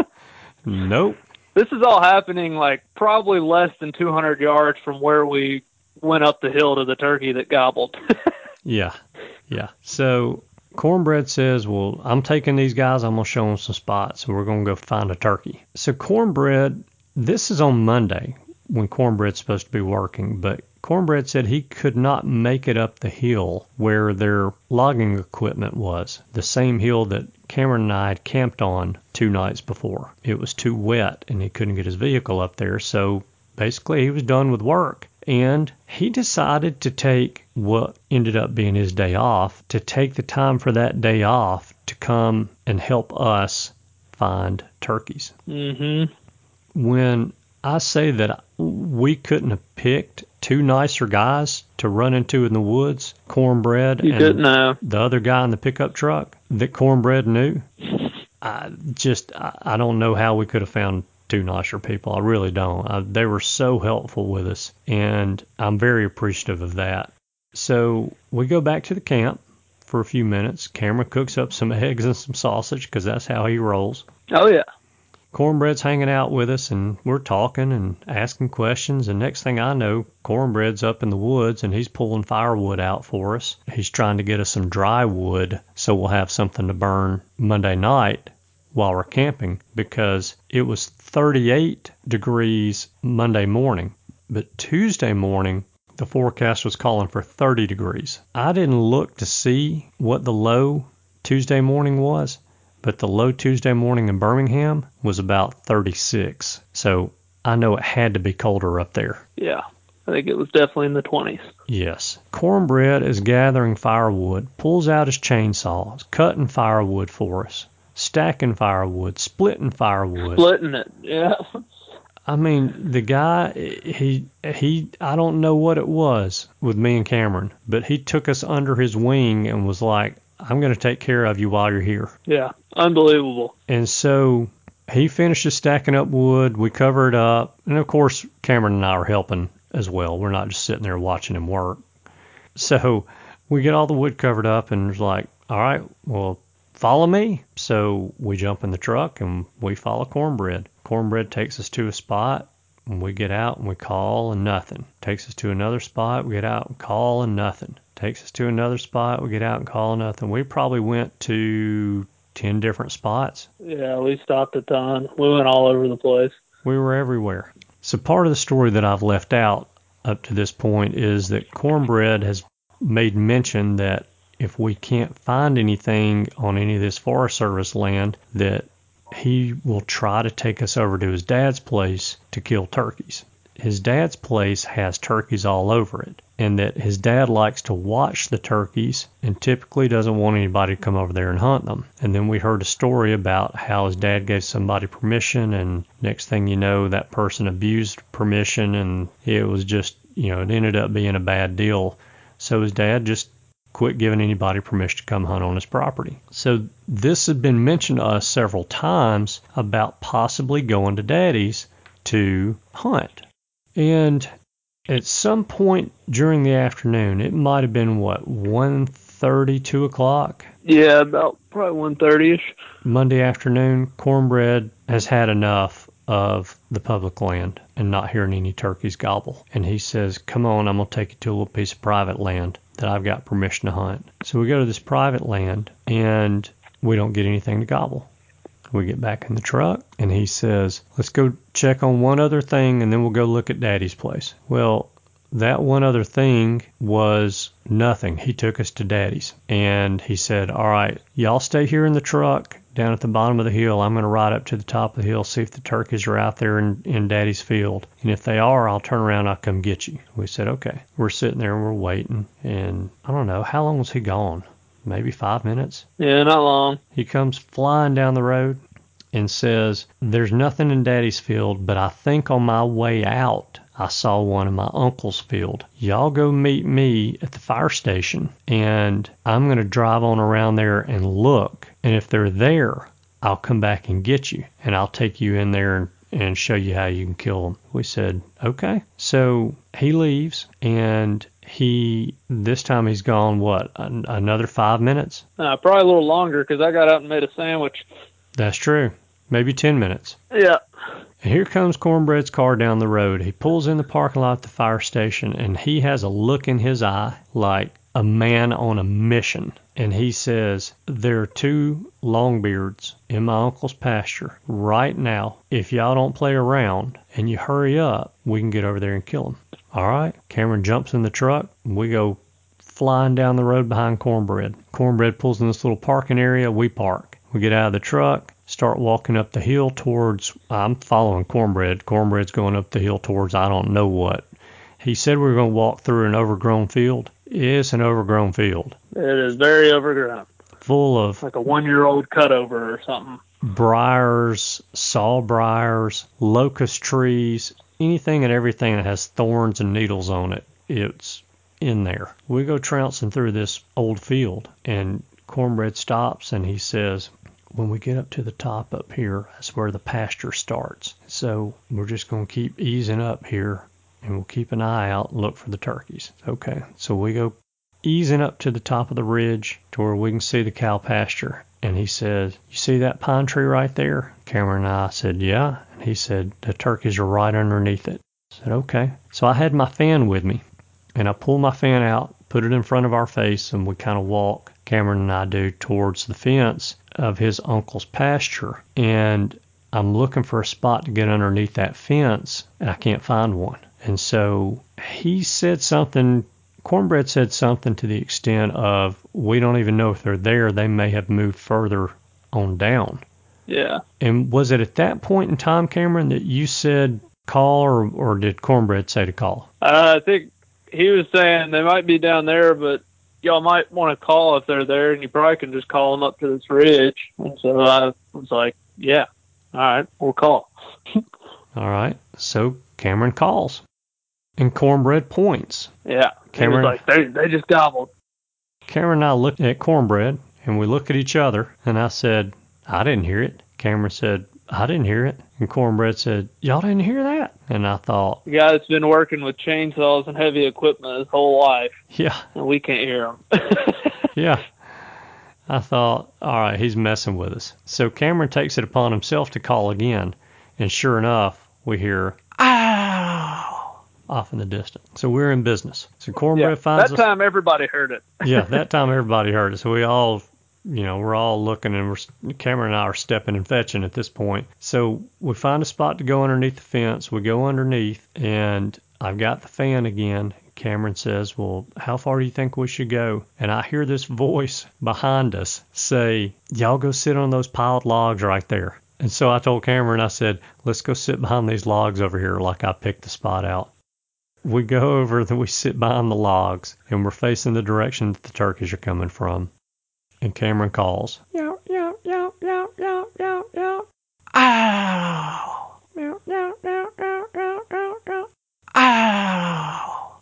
Nope. This is all happening like probably less than 200 yards from where we went up the hill to the turkey that gobbled. Yeah, yeah. So Cornbread says, "Well, I'm taking these guys. I'm gonna show them some spots, and we're gonna go find a turkey." So Cornbread, this is on Monday when Cornbread's supposed to be working, but Cornbread said he could not make it up the hill where their logging equipment was, the same hill that Cameron and I had camped on two nights before. It was too wet, and he couldn't get his vehicle up there, so basically he was done with work and he decided to take what ended up being his day off to take the time for that day off to come and help us find turkeys mhm. when i say that we couldn't have picked two nicer guys to run into in the woods cornbread You and didn't know. the other guy in the pickup truck that cornbread knew. I just I, I don't know how we could have found two nicer people. I really don't. I, they were so helpful with us and i'm very appreciative of that. So we go back to the camp for a few minutes. Cameron cooks up some eggs and some sausage because that's how he rolls. Oh yeah. Cornbread's hanging out with us and we're talking and asking questions and next thing I know, Cornbread's up in the woods and he's pulling firewood out for us. He's trying to get us some dry wood so we'll have something to burn Monday night while we're camping because it was 38 degrees Monday morning, but Tuesday morning the forecast was calling for 30 degrees. I didn't look to see what the low Tuesday morning was, but the low Tuesday morning in Birmingham was about 36. So I know it had to be colder up there. Yeah. I think it was definitely in the 20s. Yes. Cornbread is gathering firewood, pulls out his chainsaw, is cutting firewood for us, stacking firewood, splitting firewood. Splitting it. Yeah. I mean, the guy, he, he, I don't know what it was with me and Cameron, but he took us under his wing and was like, I'm going to take care of you while you're here. Yeah. Unbelievable. And so he finishes stacking up wood. We cover it up. And of course, Cameron and I are helping as well. We're not just sitting there watching him work. So we get all the wood covered up and it's like, all right, well, follow me. So we jump in the truck and we follow Cornbread. Cornbread takes us to a spot And we get out and we call and nothing. Takes us to another spot. We get out and call and nothing. Takes us to another spot. We get out and call nothing. We probably went to 10 different spots. Yeah, we stopped a ton. We went all over the place. We were everywhere. So part of the story that I've left out up to this point is that Cornbread has made mention that if we can't find anything on any of this Forest Service land, that he will try to take us over to his dad's place to kill turkeys. His dad's place has turkeys all over it, and that his dad likes to watch the turkeys and typically doesn't want anybody to come over there and hunt them. And then we heard a story about how his dad gave somebody permission, and next thing you know, that person abused permission, and it was just, you know, it ended up being a bad deal. So his dad just quit giving anybody permission to come hunt on his property. So this had been mentioned to us several times about possibly going to daddy's to hunt. And at some point during the afternoon, it might have been what, 1.30, 2 o'clock? Yeah, about probably one thirty ish. Monday afternoon, Cornbread has had enough of the public land and not hearing any turkeys gobble. And he says, Come on, I'm going to take you to a little piece of private land that I've got permission to hunt. So we go to this private land and we don't get anything to gobble. We get back in the truck and he says, Let's go check on one other thing and then we'll go look at Daddy's place. Well, that one other thing was nothing. He took us to Daddy's and he said, All right, y'all stay here in the truck down at the bottom of the hill. I'm going to ride up to the top of the hill, see if the turkeys are out there in, in Daddy's field. And if they are, I'll turn around, I'll come get you. We said, Okay. We're sitting there and we're waiting. And I don't know, how long was he gone? Maybe five minutes? Yeah, not long. He comes flying down the road and says, There's nothing in Daddy's field, but I think on my way out, I saw one in my uncle's field. Y'all go meet me at the fire station, and I'm going to drive on around there and look. And if they're there, I'll come back and get you, and I'll take you in there and, and show you how you can kill them. We said, Okay. So he leaves, and he, this time he's gone, what, an, another five minutes? Uh, probably a little longer because I got out and made a sandwich. That's true. Maybe 10 minutes. Yeah. And here comes Cornbread's car down the road. He pulls in the parking lot at the fire station and he has a look in his eye like a man on a mission. And he says, There are two longbeards in my uncle's pasture right now. If y'all don't play around and you hurry up, we can get over there and kill them. All right. Cameron jumps in the truck. We go flying down the road behind Cornbread. Cornbread pulls in this little parking area. We park. We get out of the truck start walking up the hill towards I'm following Cornbread. Cornbread's going up the hill towards I don't know what. He said we were going to walk through an overgrown field. It's an overgrown field. It is very overgrown. Full of like a one year old cutover or something. Briars, sawbriars, locust trees, anything and everything that has thorns and needles on it. It's in there. We go trouncing through this old field and Cornbread stops and he says, when we get up to the top up here, that's where the pasture starts. So we're just going to keep easing up here and we'll keep an eye out and look for the turkeys. Okay, so we go easing up to the top of the ridge to where we can see the cow pasture. And he says, You see that pine tree right there? Cameron and I said, Yeah. And he said, The turkeys are right underneath it. I said, Okay. So I had my fan with me and I pulled my fan out, put it in front of our face, and we kind of walk, Cameron and I do, towards the fence of his uncle's pasture. And I'm looking for a spot to get underneath that fence, and I can't find one. And so he said something, Cornbread said something to the extent of, We don't even know if they're there. They may have moved further on down. Yeah. And was it at that point in time, Cameron, that you said call, or, or did Cornbread say to call? Uh, I think he was saying they might be down there, but y'all might want to call if they're there, and you probably can just call them up to this ridge. And so I was like, yeah, all right, we'll call. all right. So Cameron calls, and Cornbread points. Yeah. Cameron, like they they just gobbled. Cameron and I looked at Cornbread, and we looked at each other, and I said, I didn't hear it. Cameron said, I didn't hear it. And Cornbread said, Y'all didn't hear that? And I thought, The guy that's been working with chainsaws and heavy equipment his whole life, Yeah, and we can't hear him. yeah. I thought, all right, he's messing with us. So Cameron takes it upon himself to call again. And sure enough, we hear, ah! Off in the distance. So we're in business. So cornbread Yeah, finds that us. time everybody heard it. yeah, that time everybody heard it. So we all, you know, we're all looking and we're Cameron and I are stepping and fetching at this point. So we find a spot to go underneath the fence. We go underneath, and I've got the fan again. Cameron says, "Well, how far do you think we should go?" And I hear this voice behind us say, "Y'all go sit on those piled logs right there." And so I told Cameron, I said, "Let's go sit behind these logs over here, like I picked the spot out." We go over, then we sit behind the logs, and we're facing the direction that the turkeys are coming from. And Cameron calls, Yow, yow, yow, yow, yow, yow, yow. Ow! Meow, meow, meow, meow, meow, meow, meow. Ow!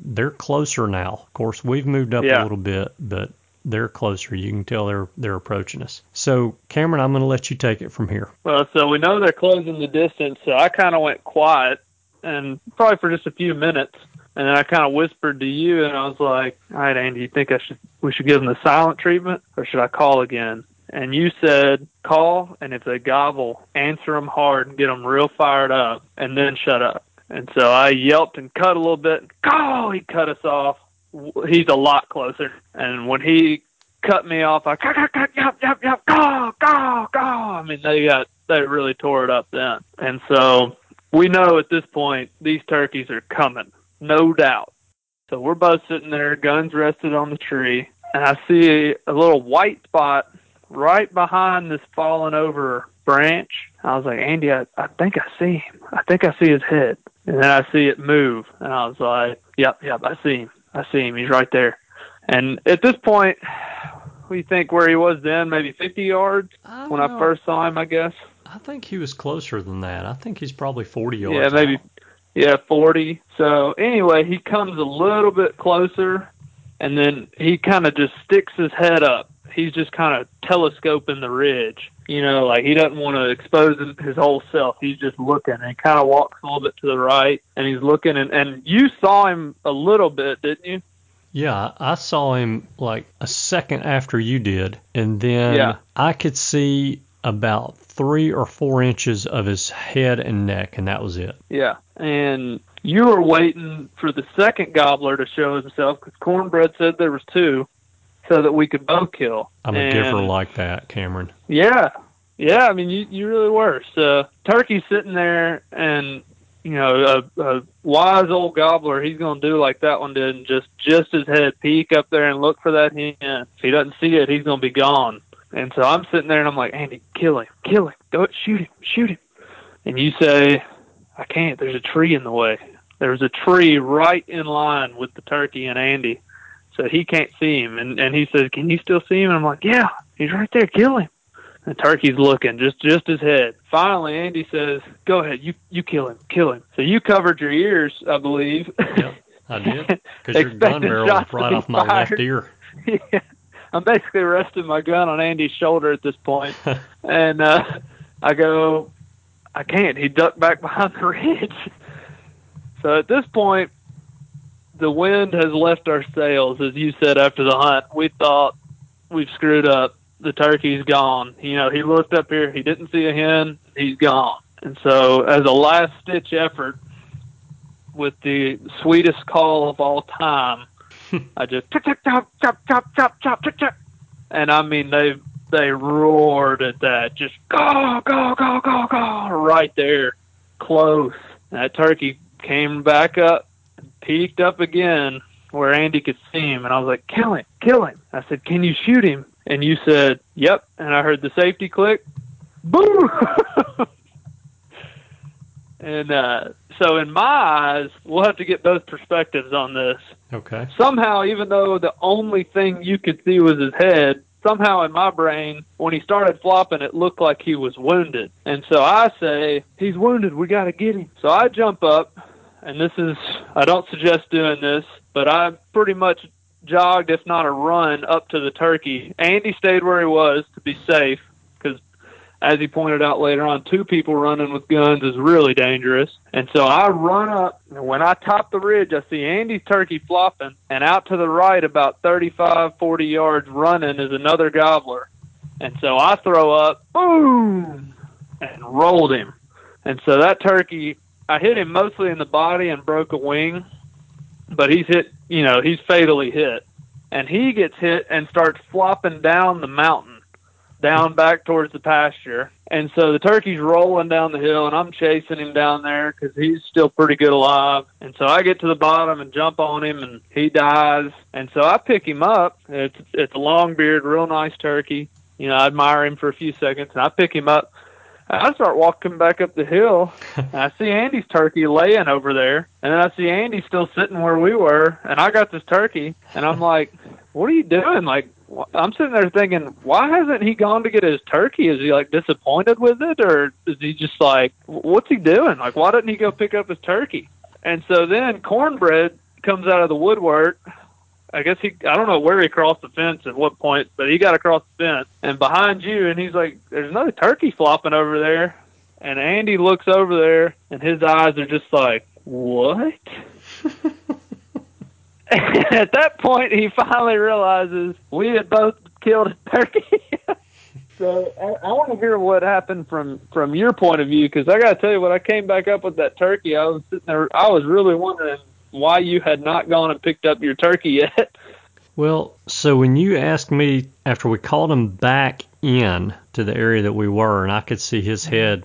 They're closer now. Of course, we've moved up a little bit, but they're closer. You can tell they're they're approaching us. So, Cameron, I'm going to let you take it from here. Well, so we know they're closing the distance, so I kind of went quiet, and probably for just a few minutes, and then I kind of whispered to you, and I was like, "All right, Andy, you think I should we should give them the silent treatment, or should I call again?" And you said, "Call, and if they gobble, answer them hard and get them real fired up, and then shut up." And so I yelped and cut a little bit. Call! He cut us off. He's a lot closer, and when he cut me off. I cut, cut, cut, yep, yep, yep, go, go, go. I mean, they got they really tore it up then, and so we know at this point these turkeys are coming, no doubt. So we're both sitting there, guns rested on the tree, and I see a little white spot right behind this fallen over branch. I was like, Andy, I, I think I see him. I think I see his head. And then I see it move, and I was like, Yep, yep, I see him. I see him. He's right there. And at this point, we think where he was then, maybe 50 yards oh, when I first saw him, I guess. I think he was closer than that. I think he's probably 40 yards. Yeah, maybe. out. Yeah, 40. So anyway, he comes a little bit closer, and then he kind of just sticks his head up. He's just kind of telescoping the ridge. You know, like he doesn't want to expose his- whole self. He's just looking, and he kind of walks a little bit to the right, and he's looking. And, and you saw him a little bit, didn't you? Yeah, I saw him like a second after you did, and then Yeah. I could see about three or four inches of his head and neck, and that was it. Yeah. And you were waiting for the second gobbler to show himself because Cornbread said there was two, so that we could both kill. I'm a giver like that, Cameron. Yeah, yeah. I mean, you you really were. So Turkey's sitting there, and you know, a, a wise old gobbler, he's gonna do like that one did, and just just his head peek up there and look for that hen. If he doesn't see it, he's gonna be gone. And so I'm sitting there, and I'm like, Andy, kill him, kill him, go shoot him, shoot him. And you say, I can't. There's a tree in the way. There's a tree right in line with the turkey and Andy. So he can't see him. And, and he says, Can you still see him? And I'm like, Yeah, he's right there. Kill him. The turkey's looking, just just his head. Finally, Andy says, "Go ahead, you you kill him, kill him." So you covered your ears, I believe. Yep, I did. Because your gun barrel was right off my left ear. yeah. I'm basically resting my gun on Andy's shoulder at this point, and uh, I go, "I can't." He ducked back behind the ridge. So at this point, the wind has left our sails, as you said after the hunt. We thought we've screwed up. The turkey's gone. You know, he looked up here. He didn't see a hen. He's gone. And so, as a last ditch effort, with the sweetest call of all time, I just chop chop chop chop chop chop chop chop chop, and I mean they they roared at that, just go go go go go right there, close. That turkey came back up, peeked up again where Andy could see him, and I was like, kill him, kill him. I said, can you shoot him? And you said, yep. And I heard the safety click, boo. and uh, so in my eyes, we'll have to get both perspectives on this Okay. somehow, even though the only thing you could see was his head, somehow in my brain, when he started flopping, it looked like he was wounded. And so I say, he's wounded. We got to get him. So I jump up, and this is, I don't suggest doing this, but I pretty much jogged, if not a run, up to the turkey. Andy stayed where he was to be safe as he pointed out later on, two people running with guns is really dangerous. And so I run up, and when I top the ridge, I see Andy's turkey flopping, and out to the right, about 35, 40 yards running, is another gobbler. And so I throw up, boom, and rolled him. And so that turkey I hit him mostly in the body and broke a wing, but he's hit, you know, he's fatally hit. And he gets hit and starts flopping down the mountain, down back towards the pasture. And so the turkey's rolling down the hill, and I'm chasing him down there because he's still pretty good alive. And so I get to the bottom and jump on him, and he dies. And so I pick him up. It's it's a long beard, real nice turkey. You know, I admire him for a few seconds, and I pick him up. I start walking back up the hill, and I see Andy's turkey laying over there, and then I see Andy still sitting where we were, and I got this turkey, and I'm like, "What are you doing?" Like, I'm sitting there thinking, why hasn't he gone to get his turkey? Is he like disappointed with it, or is he just like, what's he doing? Like, why didn't he go pick up his turkey? And so then Cornbread comes out of the woodwork. I guess he, I don't know where he crossed the fence at what point, but he got across the fence and behind you, and he's like, there's another turkey flopping over there. And Andy looks over there, and his eyes are just like, what? at that point, he finally realizes we had both killed a turkey. so I, I want to hear what happened from from your point of view, because I got to tell you, when I came back up with that turkey, I was sitting there. I was really wondering why you had not gone and picked up your turkey yet. Well, so when you asked me after we called him back in to the area that we were, and I could see his head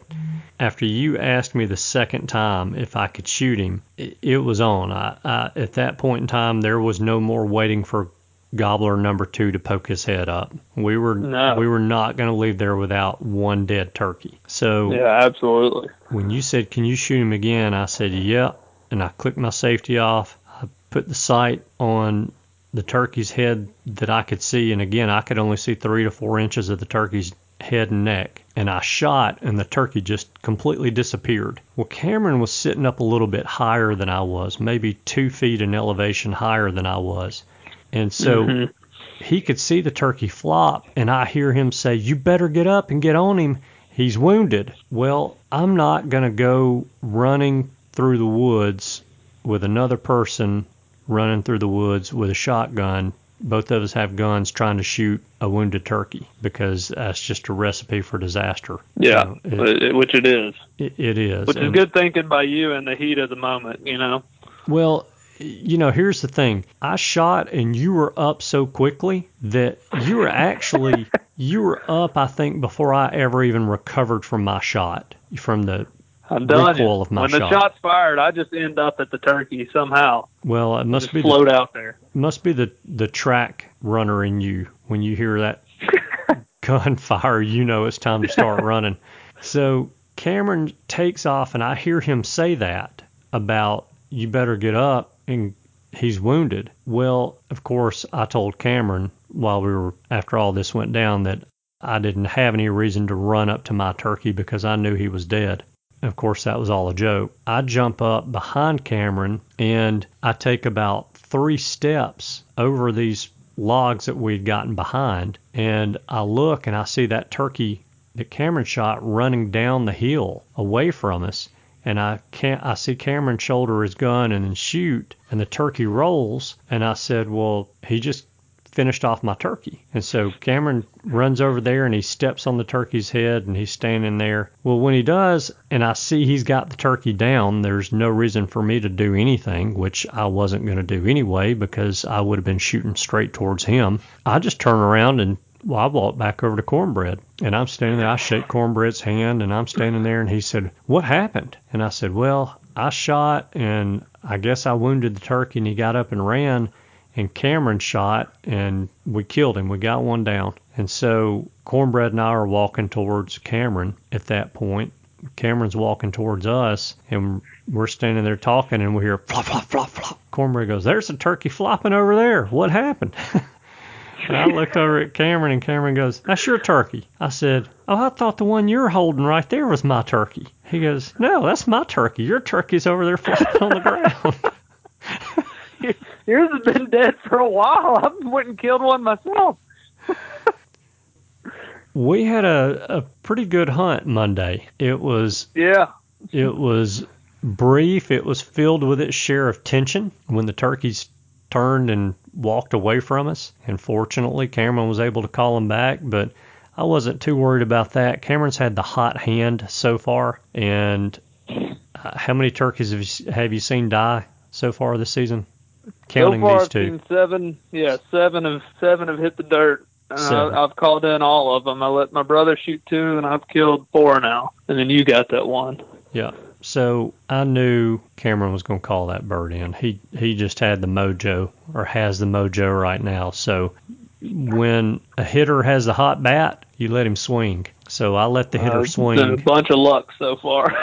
after you asked me the second time if I could shoot him, it, it was on. I, I, at that point in time, there was no more waiting for gobbler number two to poke his head up. We were No. we were not going to leave there without one dead turkey. So Yeah, absolutely. when you said, "Can you shoot him again?" I said, "Yep," and I clicked my safety off. I put the sight on the turkey's head that I could see, and again, I could only see three to four inches of the turkey's head and neck. And I shot, and the turkey just completely disappeared. Well, Cameron was sitting up a little bit higher than I was, maybe two feet in elevation higher than I was. And so Mhm. he could see the turkey flop, and I hear him say, You better get up and get on him. He's wounded. Well, I'm not going to go running through the woods with another person running through the woods with a shotgun. Both of us have guns trying to shoot a wounded turkey because that's just a recipe for disaster. Yeah, You know, it, which it is. it, it is. Which is And- good thinking by you in the heat of the moment, you know. Well, you know, here's the thing. I shot and you were up so quickly that you were actually you were up I think before I ever even recovered from my shot from the I'm done. recoil of my when shot. the shot's fired, I just end up at the turkey somehow. well, it must just be float the, out there. must be the the track runner in you when you hear that gunfire, you know it's time to start running. So Cameron takes off, and I hear him say that about you better get up, and he's wounded. Well, of course, I told Cameron while we were after all this went down that I didn't have any reason to run up to my turkey because I knew he was dead. Of course, that was all a joke. I jump up behind Cameron and I take about three steps over these logs that we'd gotten behind. And I look and I see that turkey that Cameron shot running down the hill away from us. And I can't, I see Cameron shoulder his gun and then shoot, and the turkey rolls. And I said, Well, he just finished off my turkey. And so Cameron runs over there and he steps on the turkey's head and he's standing there. Well, when he does, and I see he's got the turkey down, there's no reason for me to do anything, which I wasn't going to do anyway because I would have been shooting straight towards him. I just turn around and well, I walk back over to Cornbread and I'm standing there. I shake Cornbread's hand and I'm standing there and he said, What happened? And I said, Well, I shot and I guess I wounded the turkey and he got up and ran and Cameron shot and we killed him. We got one down. And so Cornbread and I are walking towards Cameron at that point. Cameron's walking towards us and we're standing there talking and we hear flop, flop, flop, flop. Cornbread goes, There's a turkey flopping over there. What happened? and I looked over at Cameron and Cameron goes, That's your turkey. I said, Oh, I thought the one you're holding right there was my turkey. He goes, No, that's my turkey. Your turkey's over there flopping on the ground. Yours has been dead for a while. I went and killed one myself. we had a, a pretty good hunt Monday. It was Yeah. it was brief. It was filled with its share of tension when the turkeys turned and walked away from us. And fortunately, Cameron was able to call them back, but I wasn't too worried about that. Cameron's had the hot hand so far, and Uh, how many turkeys have you, have you seen die so far this season? Counting so far, these I've two. seven. Yeah, seven of seven have hit the dirt. I, I've called in all of them. I let my brother shoot two, and I've killed four now. And then you got that one. Yeah. So I knew Cameron was going to call that bird in. He he just had the mojo or has the mojo right now. So when a hitter has a hot bat, you let him swing. So I let the hitter Uh, been a swing. bunch of luck so far.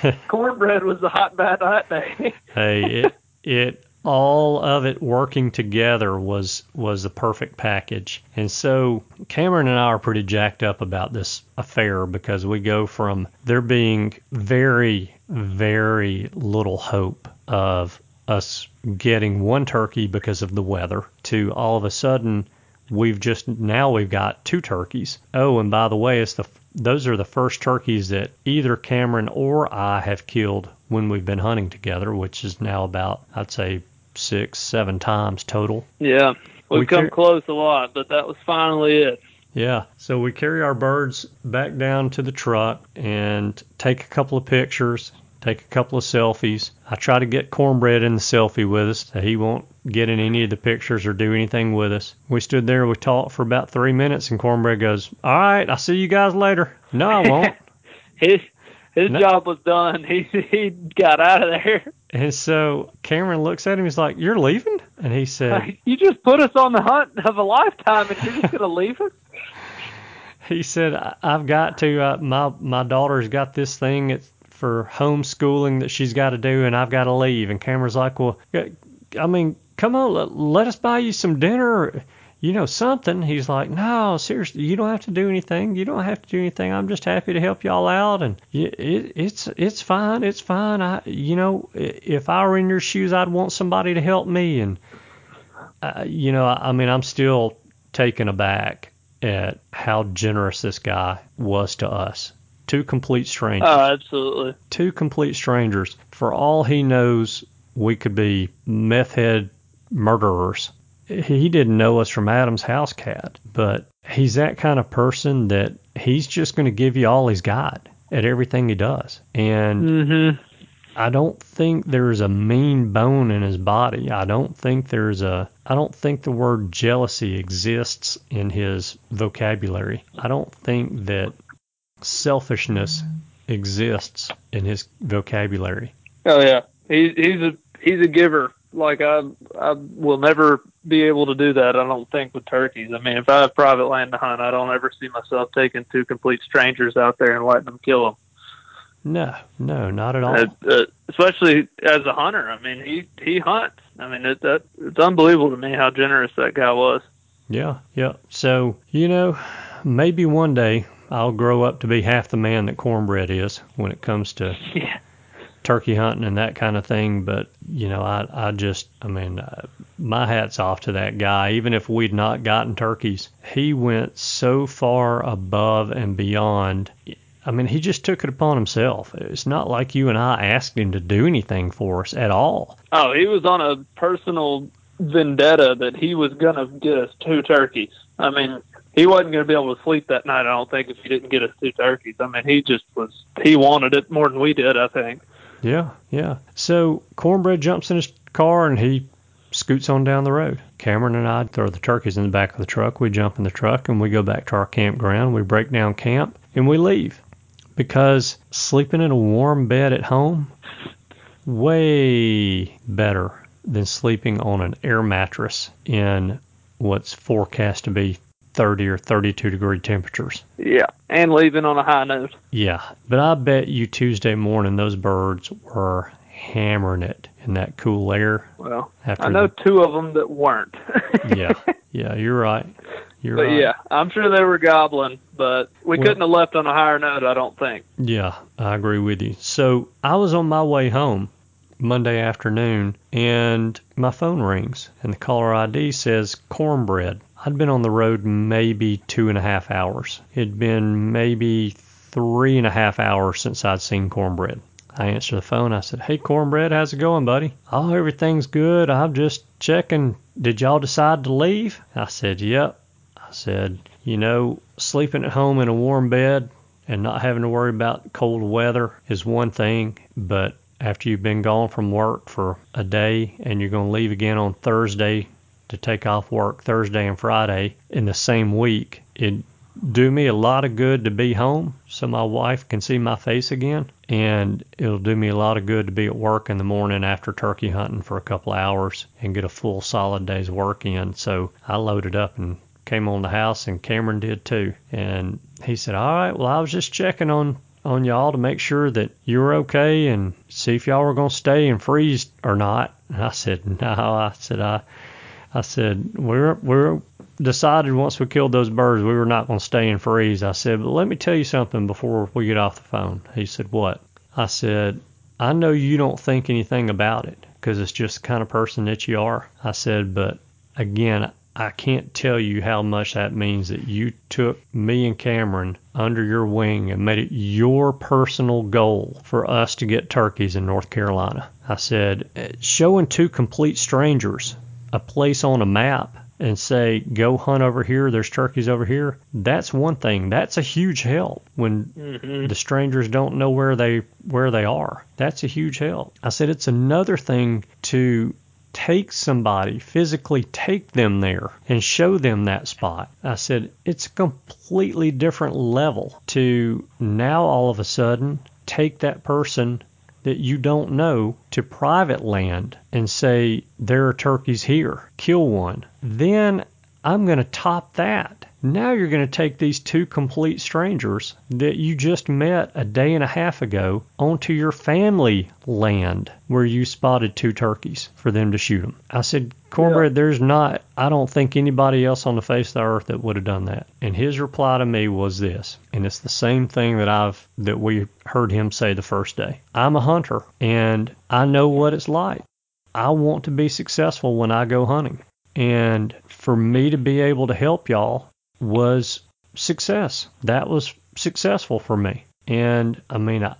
Cornbread was the hot bat that day. hey, it it all of it working together was was the perfect package. And so Cameron and I are pretty jacked up about this affair because we go from there being very very little hope of us getting one turkey because of the weather to all of a sudden we've just now we've got two turkeys. Oh, and by the way, it's the those are the first turkeys that either Cameron or I have killed when we've been hunting together, which is now about I'd say six, seven times total. Yeah, we've We come car- close a lot, but that was finally it. Yeah. So we carry our birds back down to the truck and take a couple of pictures, take a couple of selfies. I try to get Cornbread in the selfie with us so he won't get in any of the pictures or do anything with us. We stood there, we talked for about three minutes, and Cornbread goes, All right, I'll see you guys later. No, I won't. His his No. job was done. He he got out of there. and so Cameron looks at him, he's like, You're leaving? And he said, You just put us on the hunt of a lifetime, and you're just gonna leave us? he said "I- I've got to uh, my my daughter's got this thing it's for homeschooling that she's got to do and I've got to leave and Cameron's like well I mean come on let, let us buy you some dinner you know something he's like no seriously you don't have to do anything you don't have to do anything I'm just happy to help y'all out and it, it's it's fine it's fine I you know if I were in your shoes I'd want somebody to help me and uh, you know I, I mean I'm still taken aback at how generous this guy was to us. Two complete strangers. Oh, absolutely. Two complete strangers. For all he knows, we could be meth head murderers. He didn't know us from Adam's house cat, but he's that kind of person that he's just going to give you all he's got at everything he does. And Mm-hmm. I don't think there's a mean bone in his body. I don't think there's a I don't think the word jealousy exists in his vocabulary. I don't think that selfishness exists in his vocabulary. Oh yeah, he, he's a he's a giver. Like I I will never be able to do that. I don't think with turkeys. I mean, if I have private land to hunt, I don't ever see myself taking two complete strangers out there and letting them kill them. No, no, not at all. Uh, uh, especially as a hunter. I mean, he he hunts. I mean, it, that it's unbelievable to me how generous that guy was. Yeah, yeah. So, you know, maybe one day I'll grow up to be half the man that cornbread is when it comes to Yeah. Turkey hunting and that kind of thing. But you know, I I just I mean, uh, my hats off to that guy. Even if we'd not gotten turkeys, he went so far above and beyond. I mean, he just took it upon himself. It's not like you and I asked him to do anything for us at all. Oh, he was on a personal vendetta that he was gonna get us two turkeys. I mean, he wasn't gonna be able to sleep that night. I don't think if he didn't get us two turkeys. I mean, he just was. He wanted it more than we did. I think. Yeah, yeah. So Cornbread jumps in his car and he scoots on down the road. Cameron and I throw the turkeys in the back of the truck. We jump in the truck and we go back to our campground. We break down camp and we leave because sleeping in a warm bed at home way better than sleeping on an air mattress in what's forecast to be 30 or 32 degree temperatures. Yeah, and leaving on a high note. Yeah, but I bet you Tuesday morning those birds were hammering it in that cool air. Well, After I know two of them that weren't. yeah, yeah, you're right. You're But right. yeah, I'm sure they were gobbling, but we Well- couldn't have left on a higher note, I don't think. Yeah, I agree with you. So I was on my way home Monday afternoon, and my phone rings, and the caller ID says cornbread. I'd been on the road maybe two and a half hours. It'd been maybe three and a half hours since I'd seen cornbread. I answered the phone. I said, "Hey, cornbread, how's it going, buddy? Oh, everything's good. I'm just checking. Did y'all decide to leave?" I said, "Yep." I said, "You know, sleeping at home in a warm bed and not having to worry about cold weather is one thing, but after you've been gone from work for a day and you're going to leave again on Thursday to take off work Thursday and Friday in the same week, it do me a lot of good to be home so my wife can see my face again and it'll do me a lot of good to be at work in the morning after turkey hunting for a couple hours and get a full solid day's work in. So i loaded up and came on the house and cameron did too. And he said all right well i was just checking on on y'all to make sure that you were okay and see if y'all were going to stay and freeze or not. And i said no i said i I said, we're, we're decided once we killed those birds, we were not going to stay and freeze. I said, but let me tell you something before we get off the phone. He said, what? I said, I know you don't think anything about it because it's just the kind of person that you are. I said, but again, I can't tell you how much that means that you took me and Cameron under your wing and made it your personal goal for us to get turkeys in North Carolina. I said, showing two complete strangers a place on a map and say, go hunt over here, there's turkeys over here, that's one thing. That's a huge help when Mm-hmm. the strangers don't know where they where they are. That's a huge help. I said it's another thing to take somebody, physically take them there and show them that spot. I said it's a completely different level to now all of a sudden take that person that you don't know to private land and say, there are turkeys here, kill one. Then I'm going to top that. Now you're going to take these two complete strangers that you just met a day and a half ago onto your family land where you spotted two turkeys for them to shoot them. I said, Cornbread, there's not, I don't think anybody else on the face of the earth that would have done that. And his reply to me was this, and it's the same thing that I've, that we heard him say the first day. I'm a hunter and I know what it's like. I want to be successful when I go hunting. And for me to be able to help y'all was success. That was successful for me. And I mean, I,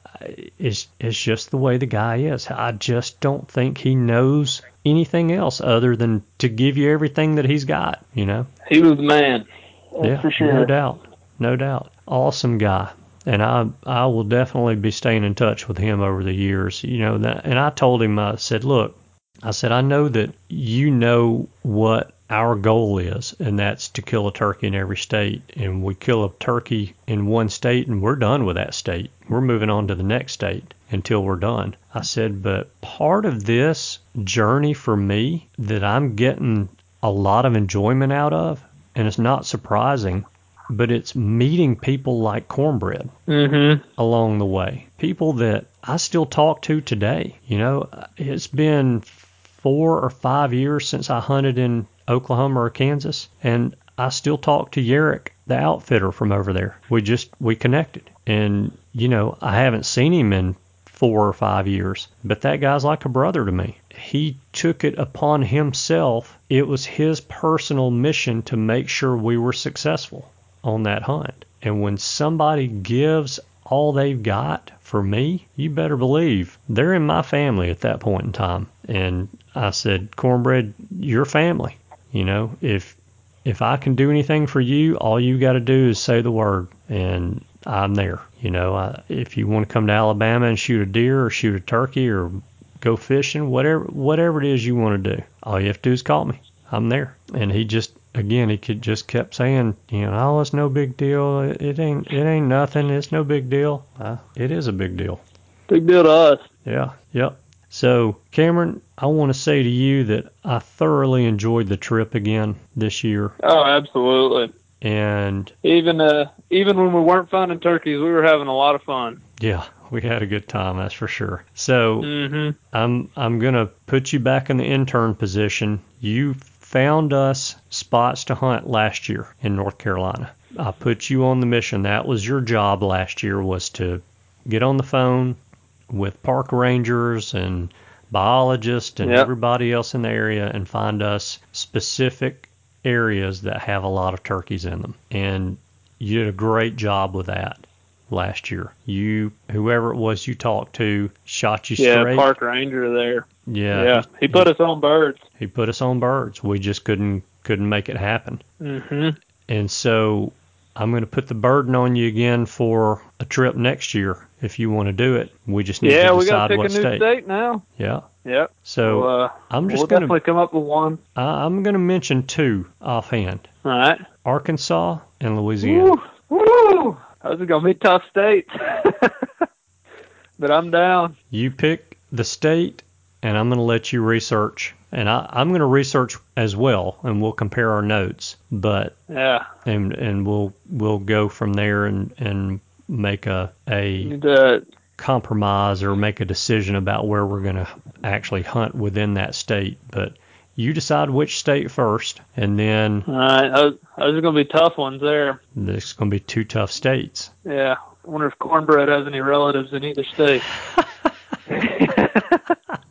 it's it's just the way the guy is. I just don't think he knows anything else other than to give you everything that he's got. You know? He was the man. That's yeah, for sure. no doubt, no doubt. Awesome guy. And I I will definitely be staying in touch with him over the years. You know, that, and I told him I said, look, I said I know that you know what our goal is, and that's to kill a turkey in every state. And we kill a turkey in one state, and we're done with that state. We're moving on to the next state until we're done. I said, but part of this journey for me that I'm getting a lot of enjoyment out of, and it's not surprising, but it's meeting people like Cornbread Mm-hmm. along the way. People that I still talk to today. You know, it's been four or five years since I hunted in Oklahoma or Kansas, and I still talk to Yarrick, the outfitter from over there. We just we connected, and you know, I haven't seen him in four or five years, but that guy's like a brother to me. He took it upon himself. It was his personal mission to make sure we were successful on that hunt. And when somebody gives all they've got for me, you better believe they're in my family at that point in time. And I said, Cornbread, your family. You know, if if I can do anything for you, all you got to do is say the word, and I'm there. You know, I, if you want to come to Alabama and shoot a deer or shoot a turkey or go fishing, whatever whatever it is you want to do, all you have to do is call me. I'm there. And he just again he could just kept saying, you know, oh, it's no big deal. It, it ain't it ain't nothing. It's no big deal. Uh, it is a big deal. Big deal to us. Yeah. Yep. So, Cameron, I want to say to you that I thoroughly enjoyed the trip again this year. Oh, absolutely. And Even uh, even when we weren't finding turkeys, we were having a lot of fun. yeah, we had a good time, that's for sure. So, Mm-hmm. I'm I'm going to put you back in the intern position. You found us spots to hunt last year in North Carolina. I put you on the mission. That was your job last year was to get on the phone with park rangers and biologists and Yep. everybody else in the area and find us specific areas that have a lot of turkeys in them. And you did a great job with that last year. You whoever it was you talked to shot you Yeah, straight. park ranger there. Yeah, Yeah, he put us on birds. he put us on birds. We just couldn't couldn't make it happen. Mm-hmm. And so I'm going to put the burden on you again for a trip next year if you want to do it. We just need Yeah, to we got decide to pick a new state. state now. Yeah. Yep. So Well, uh, I'm just we'll going to come up with one. I I'm going to mention two offhand: All right. Arkansas and Louisiana. Woo! Woo! Those are gonna be tough states. but I'm down. You pick the state, and I'm going to let you research. And I, I'm going to research as well, and we'll compare our notes. But Yeah. and and we'll we'll go from there and and make a a to compromise or make a decision about where we're going to actually hunt within that state. But you decide which state first, and then those, those are going to be tough ones there. there's going to be two tough states. Yeah. I wonder if Cornbread has any relatives in either state.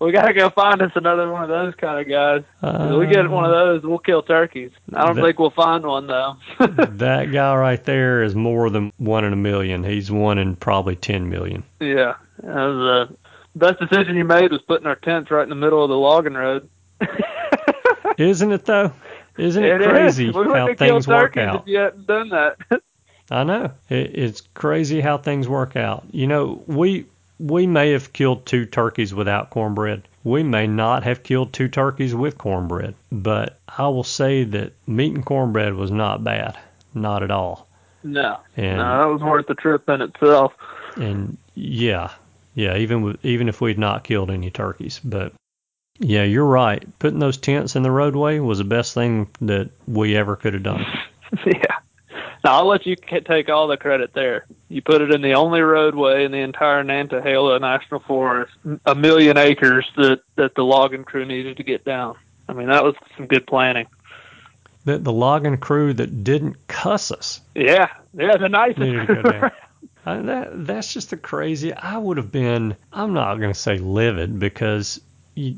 we got to go find us another one of those kind of guys. If we get one of those, we'll kill turkeys. I don't That- think we'll find one, though. that guy right there is more than one in a million. He's one in probably 10 million. yeah. That was, uh, best decision you made was putting our tents right in the middle of the logging road. Isn't it though? Isn't it, It is. crazy We how things work out? if you hadn't done that. I know. It, it's crazy how things work out. You know, we we may have killed two turkeys without cornbread. We may not have killed two turkeys with cornbread. But I will say that meat and cornbread was not bad. Not at all. no. And No, that was worth the trip in itself. and yeah, yeah, even with, even if we'd not killed any turkeys, but yeah, you're right. Putting those tents in the roadway was the best thing that we ever could have done. yeah. Now I'll let you take all the credit there. You put it in the only roadway in the entire Nantahala National Forest, a million acres that that the logging crew needed to get down. I mean, that was some good planning. The the logging crew that didn't cuss us Yeah, yeah, the nicest crew. I, that that's just the crazy. I would have been. I'm not going to say livid because you,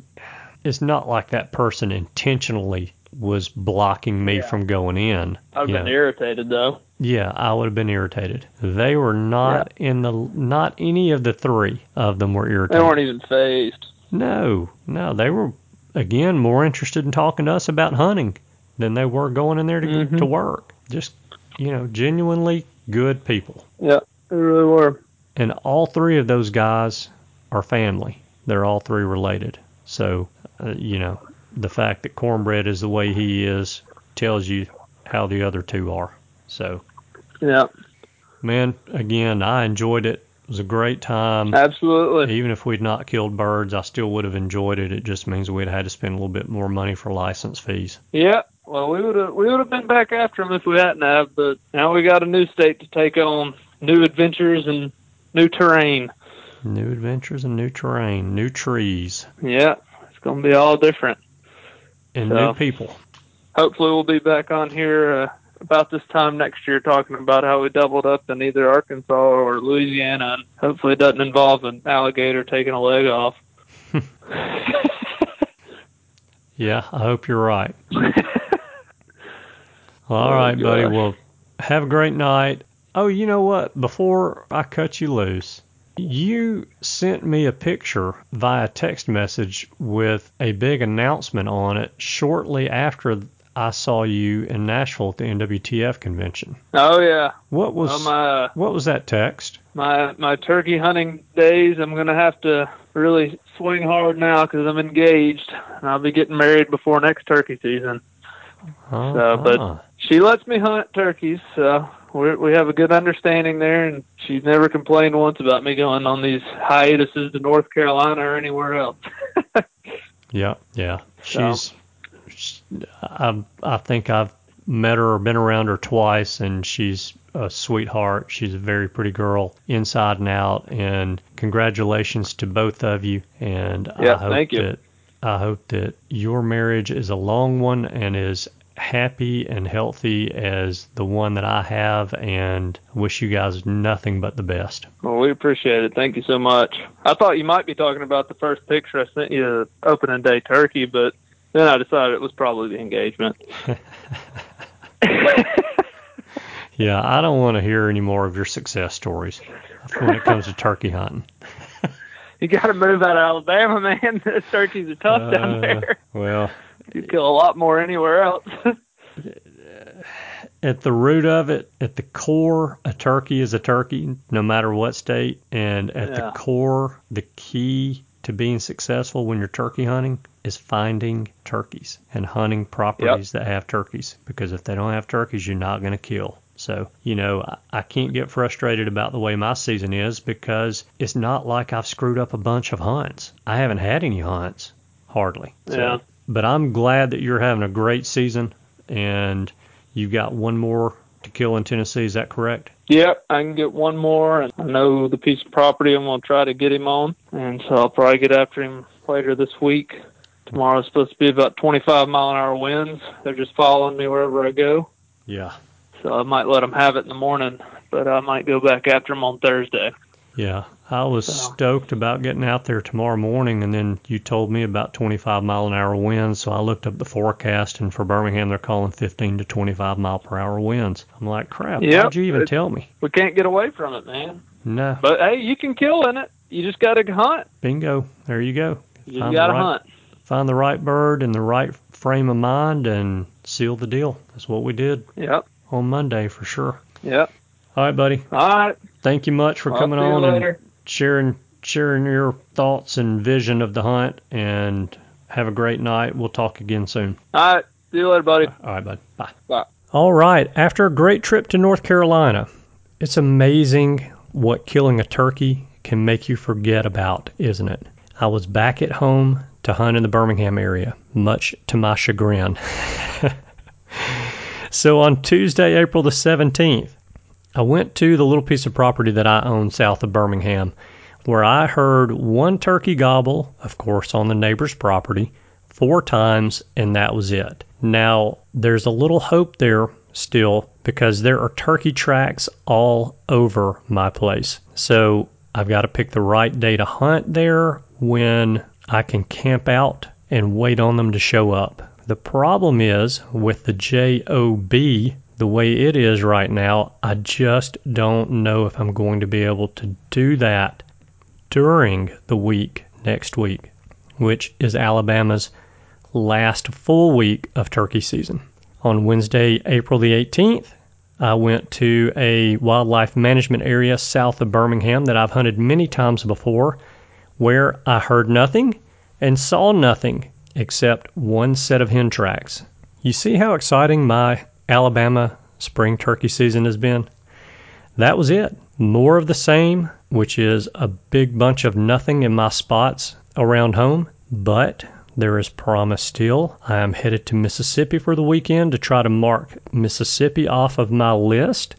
it's not like that person intentionally was blocking me Yeah. from going in. I've been know. irritated though. Yeah, I would have been irritated. They were not in the not any of the three of them were irritated. They weren't even fazed. No, no, they were again more interested in talking to us about hunting than they were going in there to Mhm. to work. Just you know, genuinely good people. Yeah, they really were. And all three of those guys are family. They're all three related. So, uh, you know, the fact that Cornbread is the way he is tells you how the other two are. So, Yeah, man, again, I enjoyed it. It was a great time. absolutely. Even if we'd not killed birds, I still would have enjoyed it. It just means we'd had to spend a little bit more money for license fees. Yeah. Well, we would have we would have been back after them if we hadn't have, but now we got a new state to take on, new adventures and new terrain. New adventures and new terrain, new trees, Yeah, it's gonna be all different. And So- new people. Hopefully, we'll be back on here uh, about this time next year talking about how we doubled up in either Arkansas or Louisiana, and hopefully, it doesn't involve an alligator taking a leg off. Yeah, I hope you're right. All right, buddy. gosh. Well, have a great night. Oh, you know what? Before I cut you loose, you sent me a picture via text message with a big announcement on it shortly after I saw you in Nashville at the NWTF convention. Oh yeah, What was well, my what was that text? my my turkey hunting days. I'm gonna have to really swing hard now because I'm engaged, and I'll be getting married before next turkey season. So, but- Uh-huh. She lets me hunt turkeys, so we we have a good understanding there, and she's never complained once about me going on these hiatuses to North Carolina or anywhere else. Yeah, yeah. She's, sh I, I think I've met her or been around her twice, and she's a sweetheart. She's a very pretty girl, inside and out. And congratulations to both of you. And Yeah, I hope thank you. that I hope that your marriage is a long one and is happy and healthy as the one that I have. And wish you guys nothing but the best. Well, we appreciate it. Thank you so much. I thought you might be talking about the first picture I sent you, opening day turkey, but then I decided it was probably the engagement. Yeah, I don't want to hear any more of your success stories when it comes to turkey hunting. You got to move out of Alabama, man. Turkeys are tough down Uh, there. Well, You kill a lot more anywhere else. at the root of it, at the core, a turkey is a turkey, no matter what state. And at Yeah. the core, the key to being successful when you're turkey hunting is finding turkeys and hunting properties that have turkeys. Because if they don't have turkeys, you're not going to kill. So, you know, I, I can't get frustrated about the way my season is because it's not like I've screwed up a bunch of hunts. I haven't had any hunts, hardly. So- Yeah. But I'm glad that you're having a great season and you've got one more to kill in Tennessee. Is that correct? Yep, I can get one more, and I know the piece of property I'm going to try to get him on, and so I'll probably get after him later this week. Tomorrow's supposed to be about 25 mile an hour winds. They're just following me wherever I go, Yeah. so I might let them have it in the morning, but I might go back after them on Thursday. Yeah. I was So- stoked about getting out there tomorrow morning, and then you told me about 25 mile an hour winds. So I looked up the forecast, and for Birmingham, they're calling 15 to 25 mile per hour winds. I'm like, crap, Yep. why'd you even It- tell me? We can't get away from it, man. No. But hey, you can kill in it. You just got to hunt. Bingo. There you go. You just Find the got to right- hunt. Find the right bird in the right frame of mind and seal the deal. That's what we did Yep, on Monday for sure. yep. All right, buddy. All right. Thank you much for I'll coming on and sharing sharing your thoughts and vision of the hunt. And have a great night. We'll talk again soon. All right. See you later, buddy. All right, bud. Bye. Bye. All right. After a great trip to North Carolina, it's amazing what killing a turkey can make you forget about, isn't it? I was back at home to hunt in the Birmingham area, much to my chagrin. so on Tuesday, April the 17th, I went to the little piece of property that I own south of Birmingham, where I heard one turkey gobble, of course, on the neighbor's property, four times, and that was it. Now, there's a little hope there still because there are turkey tracks all over my place. So I've got to pick the right day to hunt there when I can camp out and wait on them to show up. The problem is with the JOB, the way it is right now, I just don't know if I'm going to be able to do that during the week next week, which is Alabama's last full week of turkey season. On Wednesday, April the 18th, I went to a wildlife management area south of Birmingham that I've hunted many times before, where I heard nothing and saw nothing except one set of hen tracks. You see how exciting my Alabama spring turkey season has been? That was it. More of the same, which is a big bunch of nothing in my spots around home, but there is promise still. I am headed to Mississippi for the weekend to try to mark Mississippi off of my list.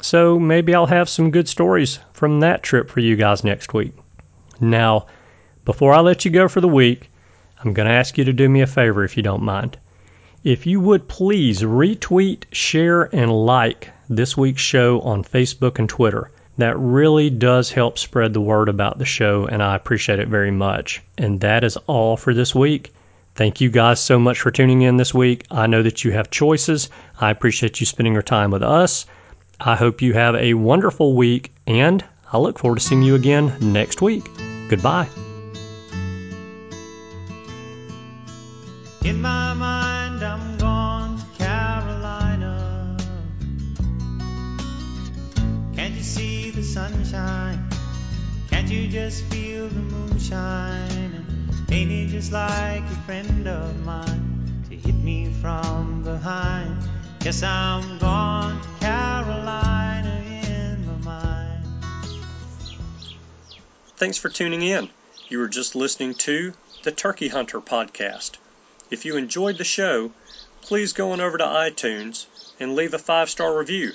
So maybe I'll have some good stories from that trip for you guys next week. Now, before I let you go for the week, I'm going to ask you to do me a favor if you don't mind. If you would please retweet, share, and like this week's show on Facebook and Twitter. That really does help spread the word about the show, and I appreciate it very much. And that is all for this week. Thank you guys so much for tuning in this week. I know that you have choices. I appreciate you spending your time with us. I hope you have a wonderful week, and I look forward to seeing you again next week. Goodbye. Just feel the ain't it just like a friend of mine to hit me from behind? I'm gone to Carolina in my mind. Thanks for tuning in. You were just listening to the Turkey Hunter podcast. If you enjoyed the show, please go on over to iTunes and leave a five star review.